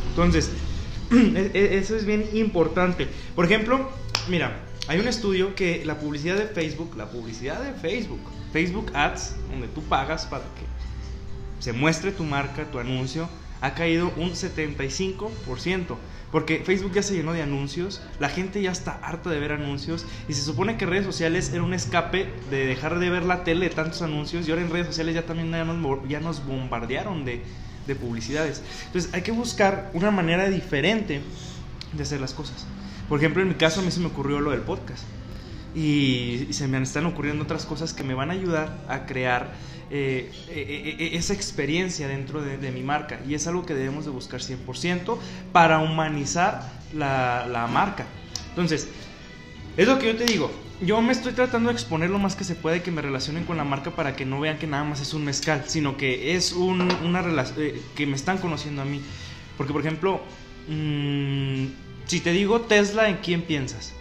Entonces, e- e- eso es bien importante. Por ejemplo, mira, hay un estudio que la publicidad de Facebook, la publicidad de Facebook, Facebook Ads, donde tú pagas para que se muestre tu marca, tu anuncio, ha caído un 75%. Porque Facebook ya se llenó de anuncios, la gente ya está harta de ver anuncios y se supone que redes sociales era un escape de dejar de ver la tele de tantos anuncios y ahora en redes sociales ya también ya nos, ya nos bombardearon de, de publicidades. Entonces hay que buscar una manera diferente de hacer las cosas. Por ejemplo, en mi caso a mí se me ocurrió lo del podcast. Y, y se me están ocurriendo otras cosas que me van a ayudar a crear eh, eh, eh, esa experiencia dentro de, mi marca. Y es algo que debemos de buscar 100% para humanizar la, la marca. Entonces, es lo que yo te digo. Yo me estoy tratando de exponer lo más que se puede que me relacionen con la marca para que no vean que nada más es un mezcal, sino que es un- una relación que me están conociendo a mí. Porque, por ejemplo, mm, si te digo Tesla, ¿en quién piensas?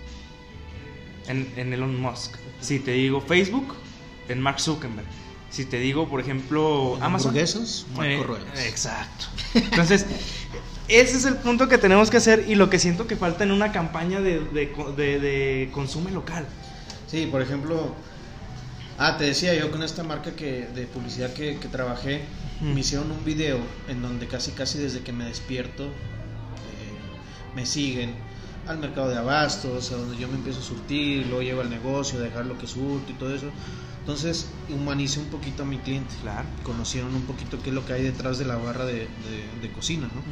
En, en Elon Musk. Si te digo Facebook, en Mark Zuckerberg. Si te digo, por ejemplo, Amazon. Hamburguesas, Marco Eh, exacto. Entonces, ese es el punto que tenemos que hacer y lo que siento que falta en una campaña de, de, de- de consumo local. Sí, por ejemplo, ah, te decía yo con esta marca que de publicidad que, que trabajé, me hicieron un video en donde casi casi desde que me despierto eh, me siguen al mercado de abastos, a donde yo me empiezo a surtir, luego llego al negocio, a dejar lo que surto y todo eso. Entonces humanicé un poquito a mi cliente. Claro. Conocieron un poquito qué es lo que hay detrás de la barra de, de- de cocina, ¿no?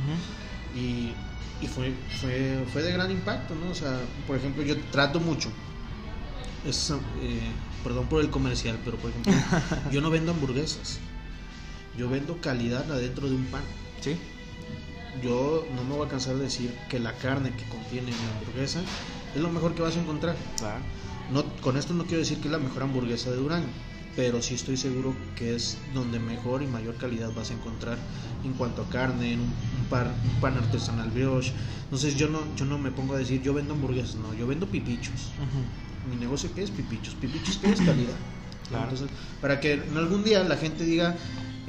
y, y fue, fue, fue de gran impacto, ¿no? O sea, por ejemplo, yo trato mucho, es, eh, perdón por el comercial, pero por ejemplo, yo no vendo hamburguesas, yo vendo calidad adentro de un pan. Sí. Yo no me voy a cansar de decir que la carne que contiene la hamburguesa es lo mejor que vas a encontrar. Claro. No, con esto no quiero decir que es la mejor hamburguesa de Durango, pero sí estoy seguro que es donde mejor y mayor calidad vas a encontrar en cuanto a carne, en un, un par- un pan artesanal brioche. Entonces yo no, yo no me pongo a decir yo vendo hamburguesas, no, yo vendo pipichos. Mi negocio qué es pipichos, pipichos qué es calidad. Claro. Entonces, para que en algún día la gente diga,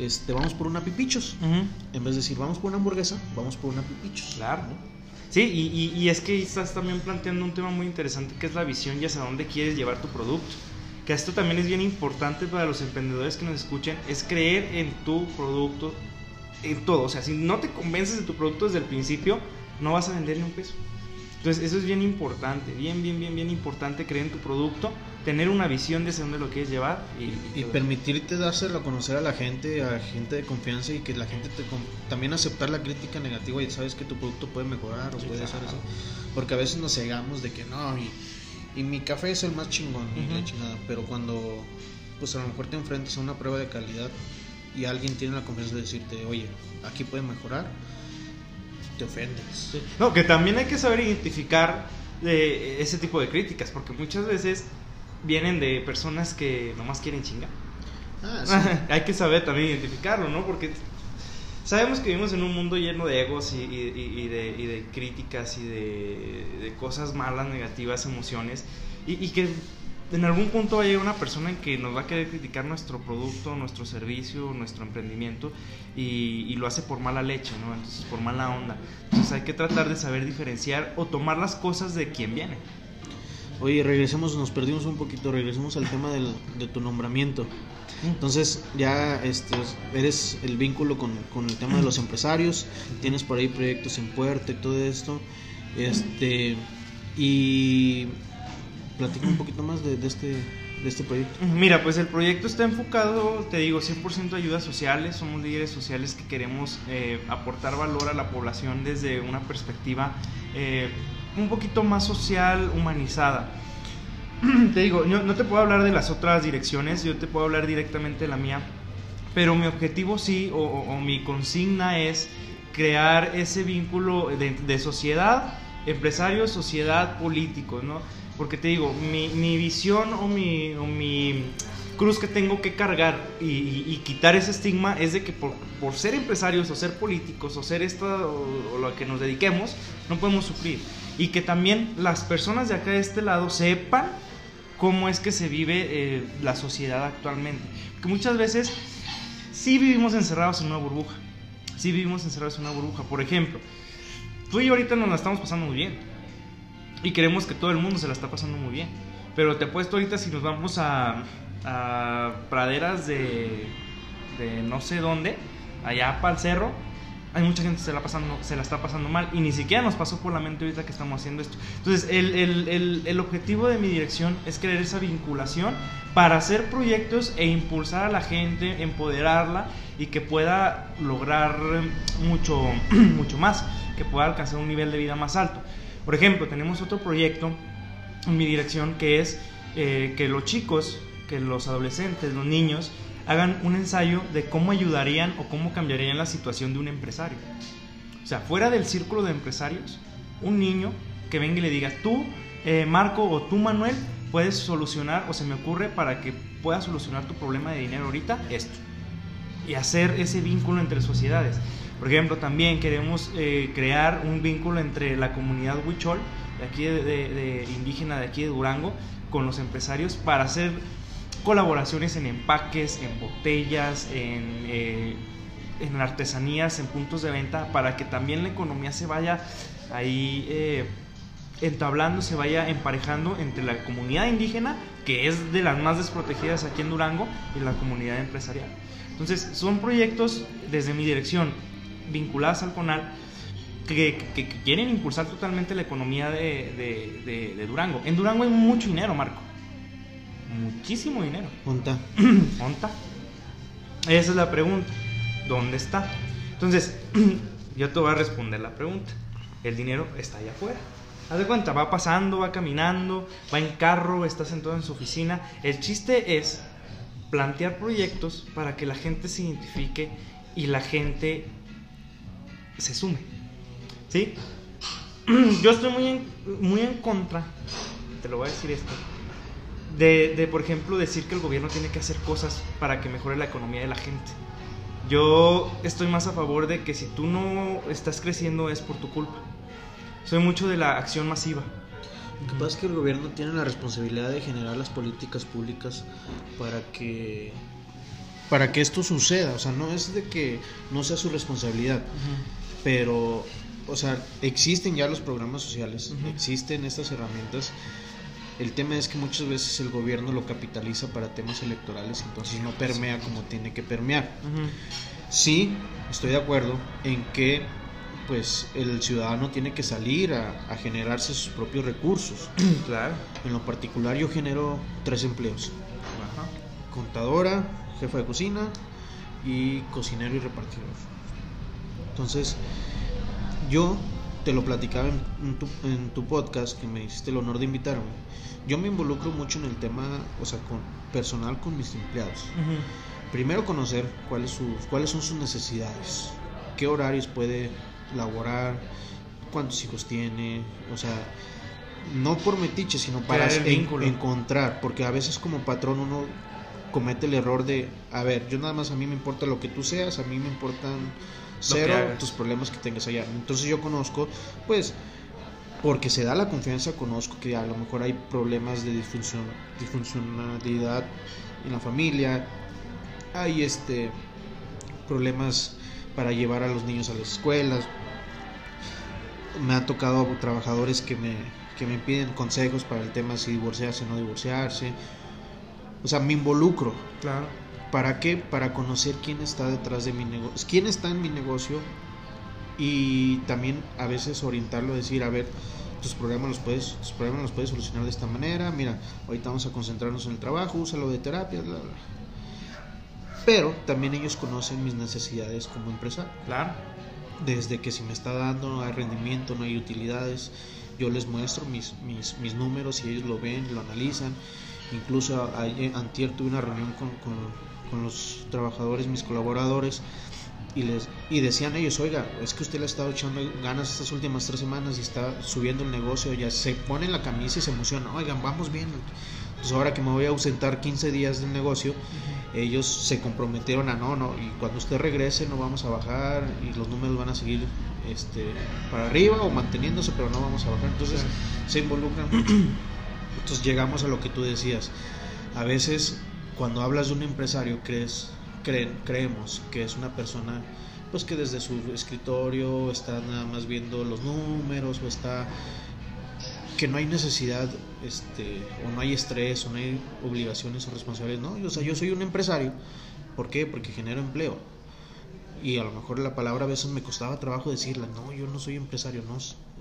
este, vamos por una pipichos, Ujú. en vez de decir vamos por una hamburguesa, vamos por una pipichos. Claro. ¿no? Sí, y, y- y es que estás también planteando un tema muy interesante que es la visión y hacia dónde quieres llevar tu producto. Que esto también es bien importante para los emprendedores que nos escuchen, es creer en tu producto, en todo. O sea, si no te convences de tu producto desde el principio, no vas a vender ni un peso. Entonces, eso es bien importante, bien, bien, bien, bien importante creer en tu producto, tener una visión de hacia dónde lo quieres llevar y, Y permitirte dárselo a conocer a la gente, a gente de confianza y que la gente te también aceptar la crítica negativa y sabes que tu producto puede mejorar o Sí, puede claro. ser así. Porque a veces nos cegamos de que no, y, y mi café es el más chingón la Ujú. chingada, pero cuando pues a lo mejor te enfrentas a una prueba de calidad y alguien tiene la confianza de decirte, oye, aquí puede mejorar, te ofendes. No, que también hay que saber identificar eh, ese tipo de críticas, porque muchas veces vienen de personas que nomás quieren chingar. Ah, sí. hay que saber también identificarlo, ¿no? Porque sabemos que vivimos en un mundo lleno de egos y, y- y- de, y de críticas y de, de cosas malas, negativas, emociones, y que en algún punto va a llegar una persona en que nos va a querer criticar nuestro producto, nuestro servicio, nuestro emprendimiento, y, y lo hace por mala leche, ¿no? Entonces, por mala onda. Entonces hay que tratar de saber diferenciar o tomar las cosas de quien viene. Oye, regresemos, nos perdimos un poquito, regresemos al tema del, de tu nombramiento. Entonces ya este, eres el vínculo con, con el tema de los empresarios, tienes por ahí proyectos en puerta y todo esto. Este, y platica un poquito más de, de este, de este proyecto. Mira, pues el proyecto está enfocado, te digo, 100% ayudas sociales. Somos líderes sociales que queremos eh, aportar valor a la población desde una perspectiva eh, un poquito más social, humanizada. te digo, yo no te puedo hablar de las otras direcciones, yo te puedo hablar directamente de la mía. Pero mi objetivo sí, o, o- o mi consigna es crear ese vínculo de, de sociedad, empresarios, sociedad, políticos, ¿no? Porque te digo, mi, mi visión o mi, o mi cruz que tengo que cargar y, y- y quitar ese estigma es de que por, por ser empresarios o ser políticos o ser esto o, o lo que nos dediquemos, no podemos sufrir. Y que también las personas de acá de este lado sepan cómo es que se vive eh, la sociedad actualmente. Porque muchas veces sí vivimos encerrados en una burbuja. Sí vivimos encerrados en una burbuja. Por ejemplo, tú y yo ahorita nos la estamos pasando muy bien. Y queremos que todo el mundo se la está pasando muy bien. Pero te apuesto ahorita si nos vamos a, a praderas de, de no sé dónde, allá para el cerro, hay mucha gente que se la, pasando, se la está pasando mal y ni siquiera nos pasó por la mente ahorita que estamos haciendo esto. Entonces, el, el- el- el objetivo de mi dirección es crear esa vinculación para hacer proyectos e impulsar a la gente, empoderarla y que pueda lograr mucho, mucho más, que pueda alcanzar un nivel de vida más alto. Por ejemplo, tenemos otro proyecto en mi dirección que es eh, que los chicos, que los adolescentes, los niños, hagan un ensayo de cómo ayudarían o cómo cambiarían la situación de un empresario. O sea, fuera del círculo de empresarios, un niño que venga y le diga, tú, eh, Marco, o tú, Manuel, puedes solucionar, o se me ocurre para que puedas solucionar tu problema de dinero ahorita, esto. Y hacer ese vínculo entre sociedades. Por ejemplo, también queremos eh, crear un vínculo entre la comunidad Huichol, de aquí de, indígena de aquí de Durango, con los empresarios para hacer colaboraciones en empaques, en botellas, en, eh, en artesanías, en puntos de venta, para que también la economía se vaya ahí eh, entablando, se vaya emparejando entre la comunidad indígena, que es de las más desprotegidas aquí en Durango, y la comunidad empresarial. Entonces, son proyectos desde mi dirección vinculadas al CONAL que, que- que quieren impulsar totalmente la economía de, de- de- de Durango. En Durango hay mucho dinero, Marco. Muchísimo dinero. Ponta. ¿Onta? Esa es la pregunta. ¿Dónde está? Entonces, yo te voy a responder la pregunta. El dinero está allá afuera. Haz de cuenta, va pasando, va caminando, va en carro, está sentado en su oficina. El chiste es plantear proyectos para que la gente se identifique y la gente se sume. ¿Sí? Yo estoy muy en, muy en contra, te lo voy a decir esto, de, de, por ejemplo, decir que el gobierno tiene que hacer cosas para que mejore la economía de la gente. Yo estoy más a favor de que si tú no estás creciendo es por tu culpa. Soy mucho de la acción masiva. Lo que pasa es que el gobierno tiene la responsabilidad de generar las políticas públicas para que para que esto suceda, o sea, no es de que no sea su responsabilidad, pero o sea, existen ya los programas sociales, existen estas herramientas. El tema es que muchas veces el gobierno lo capitaliza para temas electorales, entonces no permea como tiene que permear. Ujú. Sí, estoy de acuerdo en que pues el ciudadano tiene que salir a, a generarse sus propios recursos. Claro. En lo particular yo genero tres empleos. Ajá. Contadora, jefa de cocina y cocinero y repartidor. Entonces, yo te lo platicaba en, en tu, en tu podcast que me hiciste el honor de invitarme. Yo me involucro mucho en el tema, o sea, con personal con mis empleados. Primero conocer cuáles, sus, cuáles son sus necesidades, qué horarios puede laborar, cuántos hijos tiene, o sea, no por metiche, sino para en- encontrar, porque a veces como patrón uno comete el error de, a ver, yo nada más a mí me importa lo que tú seas, a mí me importan cero tus problemas que tengas allá. Entonces yo conozco, pues, porque se da la confianza, conozco que a lo mejor hay problemas de disfunción, disfuncionalidad en la familia, hay este problemas para llevar a los niños a las escuelas. Me ha tocado trabajadores que me, que me piden consejos para el tema si divorciarse o no divorciarse. O sea, me involucro. Claro. ¿Para qué? Para conocer quién está detrás de mi negocio, quién está en mi negocio y también a veces orientarlo, decir, a ver, tus problemas los puedes, tus problemas los puedes solucionar de esta manera, mira, ahorita vamos a concentrarnos en el trabajo, úsalo de terapia, bla, bla. Pero también ellos conocen mis necesidades como empresario. Claro. Desde que si me está dando, no hay rendimiento, no hay utilidades, yo les muestro mis, mis, mis números y ellos lo ven, lo analizan. Incluso a- a- antier tuve una reunión con, con- con los trabajadores, mis colaboradores, y, les, y decían ellos, oiga, es que usted le ha estado echando ganas estas últimas tres semanas y está subiendo el negocio, ya se pone la camisa y se emociona, oigan, vamos bien. Pues ahora que me voy a ausentar 15 días del negocio, ellos se comprometieron a no, no, y cuando usted regrese no vamos a bajar y los números van a seguir este, para arriba o manteniéndose, pero no vamos a bajar. Entonces se involucran. Entonces llegamos a lo que tú decías. A veces cuando hablas de un empresario crees, creen, creemos que es una persona pues que desde su escritorio está nada más viendo los números o está que no hay necesidad este o no hay estrés o no hay obligaciones o responsabilidades no o sea yo soy un empresario. ¿por qué? porque genero empleo. Y a lo mejor la palabra a veces me costaba trabajo decirla no yo no soy empresario no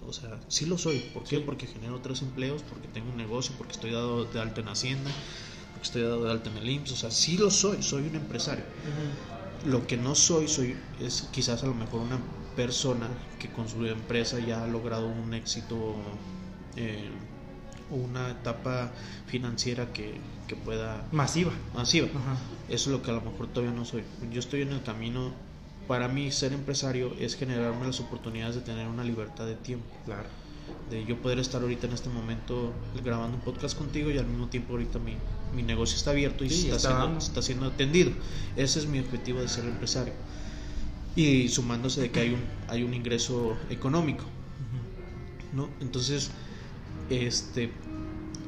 o sea sí lo soy. ¿por qué? porque genero tres empleos porque tengo un negocio porque estoy dado de alta en hacienda porque estoy dado de alta en el IMSS o sea sí lo soy soy un empresario lo que no soy, soy es quizás a lo mejor una persona que con su empresa ya ha logrado un éxito eh, o una etapa financiera que, que pueda Masiva. masiva. Ajá. Eso es lo que a lo mejor todavía no soy. Yo estoy en el camino. Para mí ser empresario es generarme las oportunidades de tener una libertad de tiempo. Claro. De yo poder estar ahorita en este momento grabando un podcast contigo y al mismo tiempo ahorita mi, mi negocio está abierto y Sí, está, está siendo, dando. está siendo atendido. Ese es mi objetivo de ser empresario. Y sumándose de que hay un, hay un ingreso económico. ¿no? Entonces, este,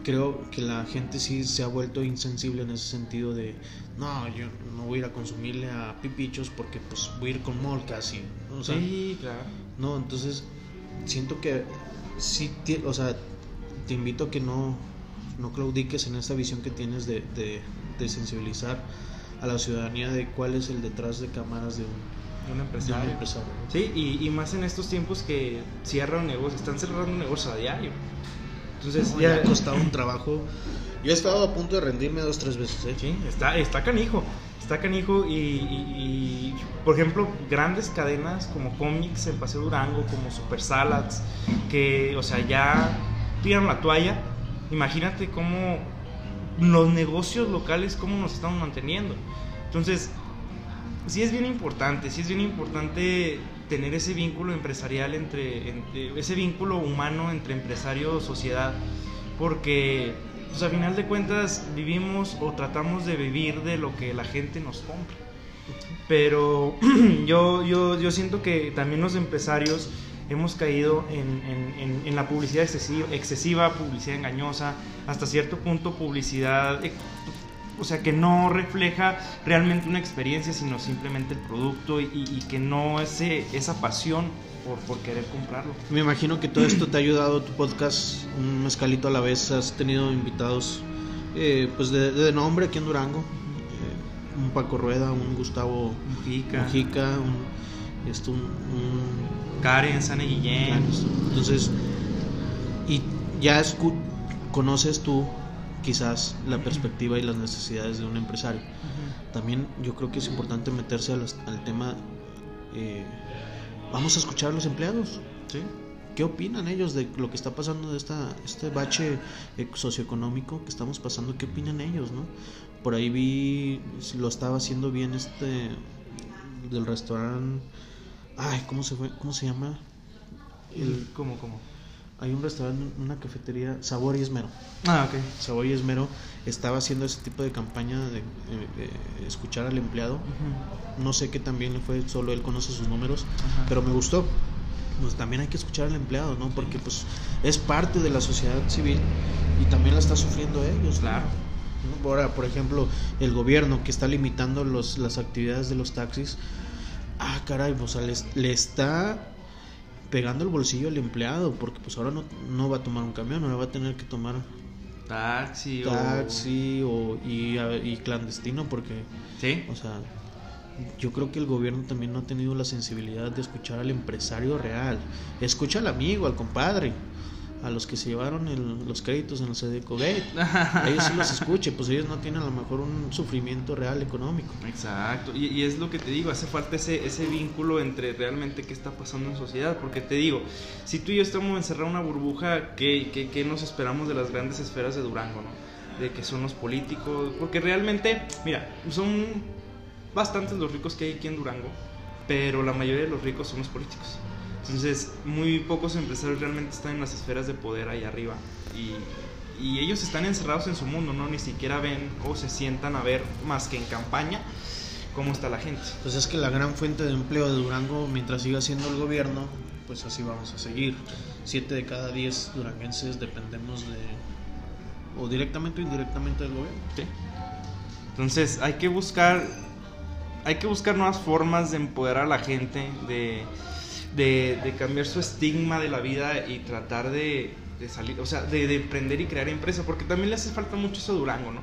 creo que la gente sí se ha vuelto insensible en ese sentido de, no, yo no voy a ir a consumirle a pipichos porque pues voy a ir con molcas y, o sea, sí, claro. no, entonces siento que sí, o sea, te invito a que no, no claudiques en esta visión que tienes de, de, de sensibilizar a la ciudadanía de cuál es el detrás de cámaras de un, De un de un empresario. Sí, y, y más en estos tiempos que cierran negocios, están cerrando negocios a diario. Entonces, No, ya, ya ha costado un trabajo. Yo he estado a punto de rendirme dos, tres veces. ¿eh? Sí, está, está canijo. Está canijo y, y- y, por ejemplo, grandes cadenas como Comics en Paseo Durango, como Super Salads, que, o sea, ya tiran la toalla. Imagínate cómo los negocios locales, cómo nos estamos manteniendo. Entonces, sí es bien importante, sí es bien importante tener ese vínculo empresarial entre, entre- ese vínculo humano entre empresario sociedad, porque pues a final de cuentas vivimos o tratamos de vivir de lo que la gente nos compra. Pero yo, yo, yo siento que también los empresarios hemos caído en, en- en- en la publicidad excesiva, excesiva, publicidad engañosa, hasta cierto punto publicidad, eh, o sea, que no refleja realmente una experiencia, sino simplemente el producto y, y que no ese, esa pasión por, por querer comprarlo. Me imagino que todo esto te ha ayudado, tu podcast, un mezcalito a la vez, has tenido invitados eh, pues de, de nombre aquí en Durango, eh, un Paco Rueda, un Gustavo Mujica. Mujica, un, esto, un, un- Karen, Sane Guillén. entonces, y ya escu- conoces tú quizás la perspectiva y las necesidades de un empresario. Ujú. También yo creo que es importante meterse a las- al tema, eh, vamos a escuchar a los empleados. Sí. ¿Qué opinan ellos de lo que está pasando de esta, este bache eh, socioeconómico que estamos pasando? ¿Qué opinan ellos, no? Por ahí vi, si lo estaba haciendo bien este del restaurante, ay, ¿cómo se fue? ¿Cómo se llama? El- ¿Cómo, cómo? hay un restaurante, una cafetería, Sabor y Esmero. Ah, ok. Sabor y Esmero estaba haciendo ese tipo de campaña de, eh, eh, escuchar al empleado. Ujú. No sé qué también le fue, solo él conoce sus números, Ajá. pero me gustó. Pues también hay que escuchar al empleado, ¿no? Porque pues es parte de la sociedad civil y también la está sufriendo ellos. Claro. ¿no? Ahora, por ejemplo, el gobierno que está limitando los, las actividades de los taxis, ah, caray, pues, o sea, les- le está pegando el bolsillo al empleado, porque pues ahora no, no va a tomar un camión, ahora va a tener que tomar Taxi o... taxi o, y clandestino, porque Sí. o sea, yo creo que el gobierno también no ha tenido la sensibilidad de escuchar al empresario real. Escucha al amigo, al compadre, a los que se llevaron el- los créditos en el. A ellos sí los escuche, pues ellos no tienen a lo mejor un sufrimiento real económico. Exacto, y, es lo que te digo, hace falta ese, ese vínculo entre realmente qué está pasando en sociedad, porque te digo, si tú y yo estamos encerrados en una burbuja, ¿qué, qué, qué nos esperamos de las grandes esferas de Durango, no? De que son los políticos, porque realmente, mira, son bastantes los ricos que hay aquí en Durango, pero la mayoría de los ricos son los políticos. Entonces, muy pocos empresarios realmente están en las esferas de poder ahí arriba. Y, y ellos están encerrados en su mundo, ¿no? Ni siquiera ven o se sientan a ver más que en campaña cómo está la gente. Pues es que la gran fuente de empleo de Durango, mientras siga siendo el gobierno, pues así vamos a seguir. Siete de cada diez duranguenses dependemos de, o directamente o indirectamente del gobierno. ¿sí? Entonces, hay que buscar hay que buscar nuevas formas de empoderar a la gente, de, de, cambiar su estigma de la vida y tratar de, salir, o sea, de, de emprender y crear empresa, porque también le hace falta mucho eso a Durango, ¿no?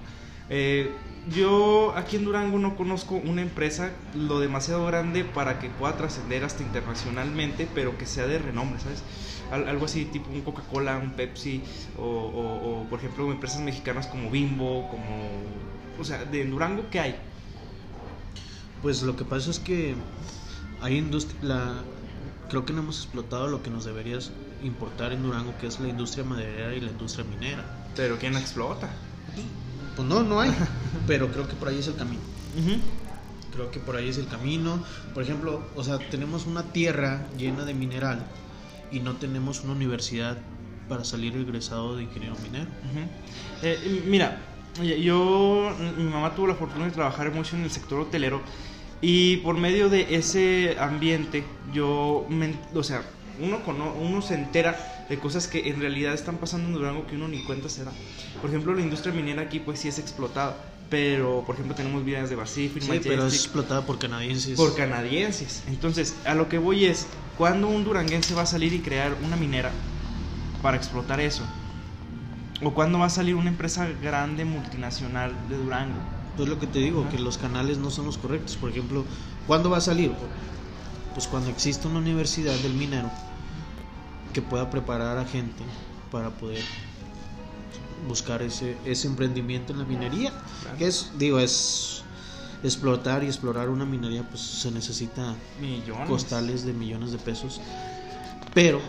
Eh, yo aquí en Durango no conozco una empresa lo demasiado grande para que pueda trascender hasta internacionalmente, pero que sea de renombre, ¿sabes? Al- algo así tipo un Coca-Cola, un Pepsi, o, o- o, por ejemplo empresas mexicanas como Bimbo, como... O sea, de Durango, ¿qué hay? Pues lo que pasa es que hay industria, la, creo que no hemos explotado lo que nos debería importar en Durango, que es la industria maderera y la industria minera. Pero ¿quién la explota? Pues no, no hay, pero creo que por ahí es el camino. Creo que por ahí es el camino. Por ejemplo, o sea, tenemos una tierra llena de mineral y no tenemos una universidad para salir egresado de ingeniero minero. Ujú. Eh, mira, yo, mi mamá tuvo la fortuna de trabajar mucho en el sector hotelero y por medio de ese ambiente, yo, me- o sea, uno, cono- uno se entera de cosas que en realidad están pasando en Durango que uno ni cuenta se da. Por ejemplo, la industria minera aquí pues sí es explotada, pero por ejemplo tenemos vías de Basif, Sí, pero es Majestic, explotada por canadienses. por canadienses. Entonces, a lo que voy es, ¿cuándo un duranguense va a salir y crear una minera para explotar eso? ¿O cuándo va a salir una empresa grande multinacional de Durango? Pues lo que te digo, que los canales no son los correctos. Por ejemplo, ¿cuándo va a salir? Pues cuando exista una universidad del minero que pueda preparar a gente para poder buscar ese, ese emprendimiento en la minería. Claro. Que es, digo, es explotar y explorar una minería, pues se necesita Millones. costales de millones de pesos. Pero,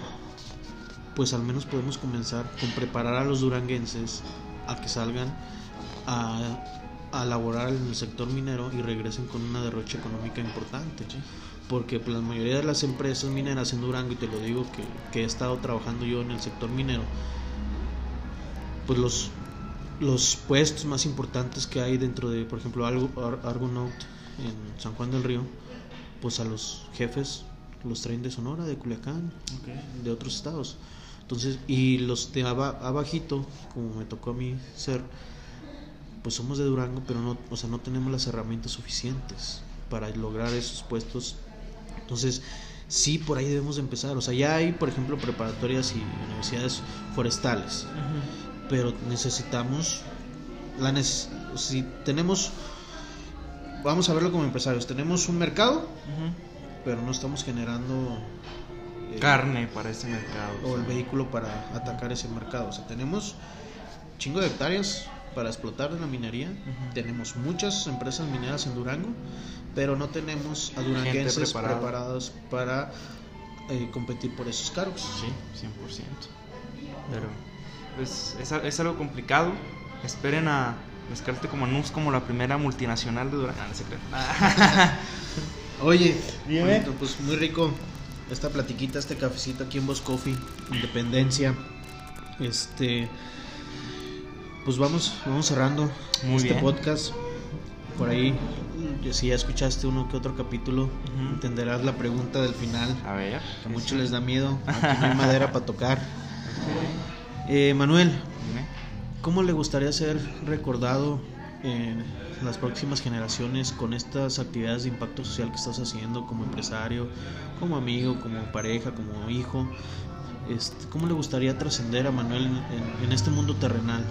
pues al menos podemos comenzar con preparar a los duranguenses a que salgan a, a laborar en el sector minero y regresen con una derrocha económica importante. Porque pues, la mayoría de las empresas mineras en Durango, y te lo digo que, que he estado trabajando yo en el sector minero, pues los, los puestos más importantes que hay dentro de, por ejemplo, Argo- Ar- Argonaut en San Juan del Río, pues a los jefes los traen de Sonora, de Culiacán, Ok. de otros estados. Entonces, y los de aba- abajito, como me tocó a mí ser, pues somos de Durango, pero no, o sea, no tenemos las herramientas suficientes para lograr esos puestos. Entonces, sí por ahí debemos de empezar. O sea, ya hay, por ejemplo, preparatorias y universidades forestales, pero necesitamos la neces- si tenemos vamos a verlo como empresarios, tenemos un mercado, Ujú. pero no estamos generando eh, Carne para ese mercado. o el vehículo para atacar ese mercado. O sea, tenemos chingo de hectáreas para explotar en la minería. Ujú. Tenemos muchas empresas mineras en Durango, pero no tenemos a duranguenses preparados para eh, competir por esos cargos. Sí, 100%. Pero pues, es, es algo complicado. Esperen a Mezcalte como Nus como la primera multinacional de Durango. Ah, no. Oye, bonito, pues muy rico esta platiquita, este cafecito aquí en Boss Coffee, Independencia. Este, pues vamos, vamos cerrando Muy este bien. podcast. Por ahí, si ya escuchaste uno que otro capítulo, entenderás la pregunta del final. A ver. A muchos les da miedo, aquí no hay madera para tocar. Eh, Manuel, Dime. ¿Cómo le gustaría ser recordado en las próximas generaciones con estas actividades de impacto social que estás haciendo como empresario, como amigo, como pareja, como hijo? Este, ¿Cómo le gustaría trascender a Manuel en, en- en este mundo terrenal?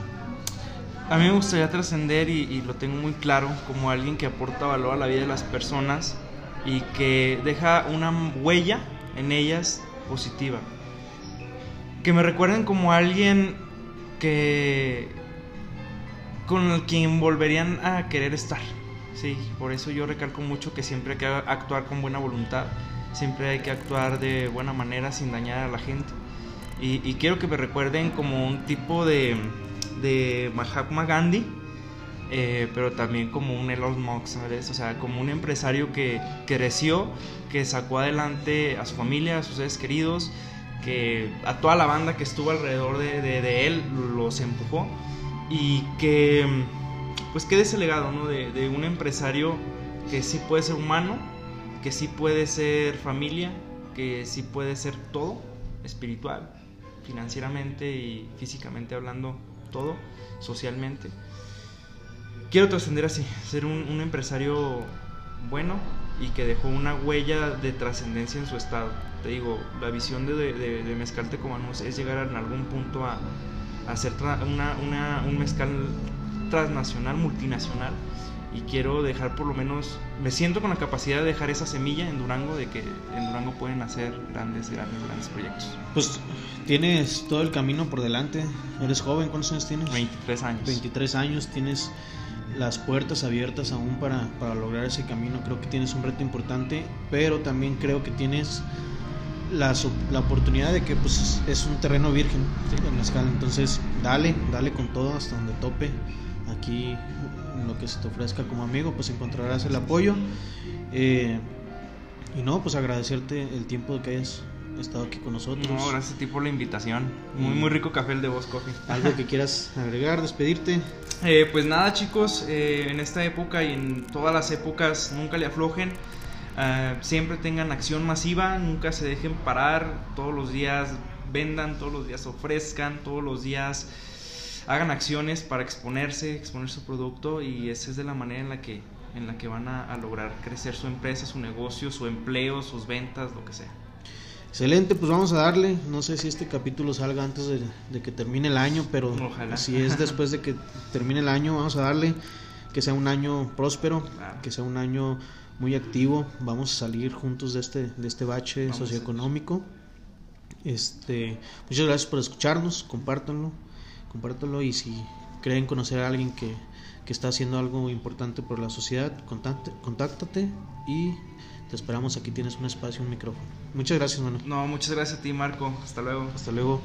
A mí me gustaría trascender y, lo tengo muy claro como alguien que aporta valor a la vida de las personas y que deja una huella en ellas positiva. Que me recuerden como alguien que con quien volverían a querer estar. Sí, por eso yo recalco mucho que siempre hay que actuar con buena voluntad, siempre hay que actuar de buena manera sin dañar a la gente. Y quiero que me recuerden como un tipo de, de Mahatma Gandhi, eh, pero también como un Elon Musk, ¿sabes? O sea, como un empresario que creció, que sacó adelante a su familia, a sus seres queridos, que a toda la banda que estuvo alrededor de, de- de él los empujó y que pues quede ese legado, ¿no? De, de un empresario que sí puede ser humano, que sí puede ser familia, que sí puede ser todo, espiritual, financieramente y físicamente hablando, todo, socialmente. Quiero trascender así, ser un, empresario bueno y que dejó una huella de trascendencia en su estado. Te digo, la visión de, de, de Mezcal Tecomanús es llegar en algún punto a, a tra- una, una- un mezcal transnacional, multinacional. Y quiero dejar por lo menos, me siento con la capacidad de dejar esa semilla en Durango, de que en Durango pueden hacer grandes, grandes, grandes proyectos. Pues tienes todo el camino por delante, eres joven, ¿cuántos años tienes? 23 años. 23 años, tienes las puertas abiertas aún para, para lograr ese camino. Creo que tienes un reto importante, pero también creo que tienes la, la oportunidad de que pues, es un terreno virgen el mezcal. Entonces, dale, dale con todo hasta donde tope. Aquí, en lo que se te ofrezca como amigo, pues encontrarás el apoyo. Eh, y no, pues agradecerte el tiempo que hayas estado aquí con nosotros. No, gracias a ti por la invitación. Muy, muy rico café el de Voz Coffee. Algo que quieras agregar, despedirte. Eh, pues nada chicos, eh, en esta época y en todas las épocas nunca le aflojen, siempre tengan acción masiva, nunca se dejen parar, todos los días vendan, todos los días ofrezcan, todos los días hagan acciones para exponerse, exponer su producto y esa es de la manera en la que, en la que van a, a lograr crecer su empresa, su negocio, su empleo, sus ventas, lo que sea. Excelente, pues vamos a darle. No sé si este capítulo salga antes de, de que termine el año, pero Ojalá. si es después de que termine el año, vamos a darle. Que sea un año próspero, Claro. que sea un año muy activo. Vamos a salir juntos de este, de este bache Vamos socioeconómico. Este, muchas gracias por escucharnos, compártanlo, compártanlo y si creen conocer a alguien que, que está haciendo algo importante por la sociedad, contáctate, contáctate y te esperamos. Aquí tienes un espacio, un micrófono. Muchas gracias, mano. No, muchas gracias a ti Marco, hasta luego. Hasta luego.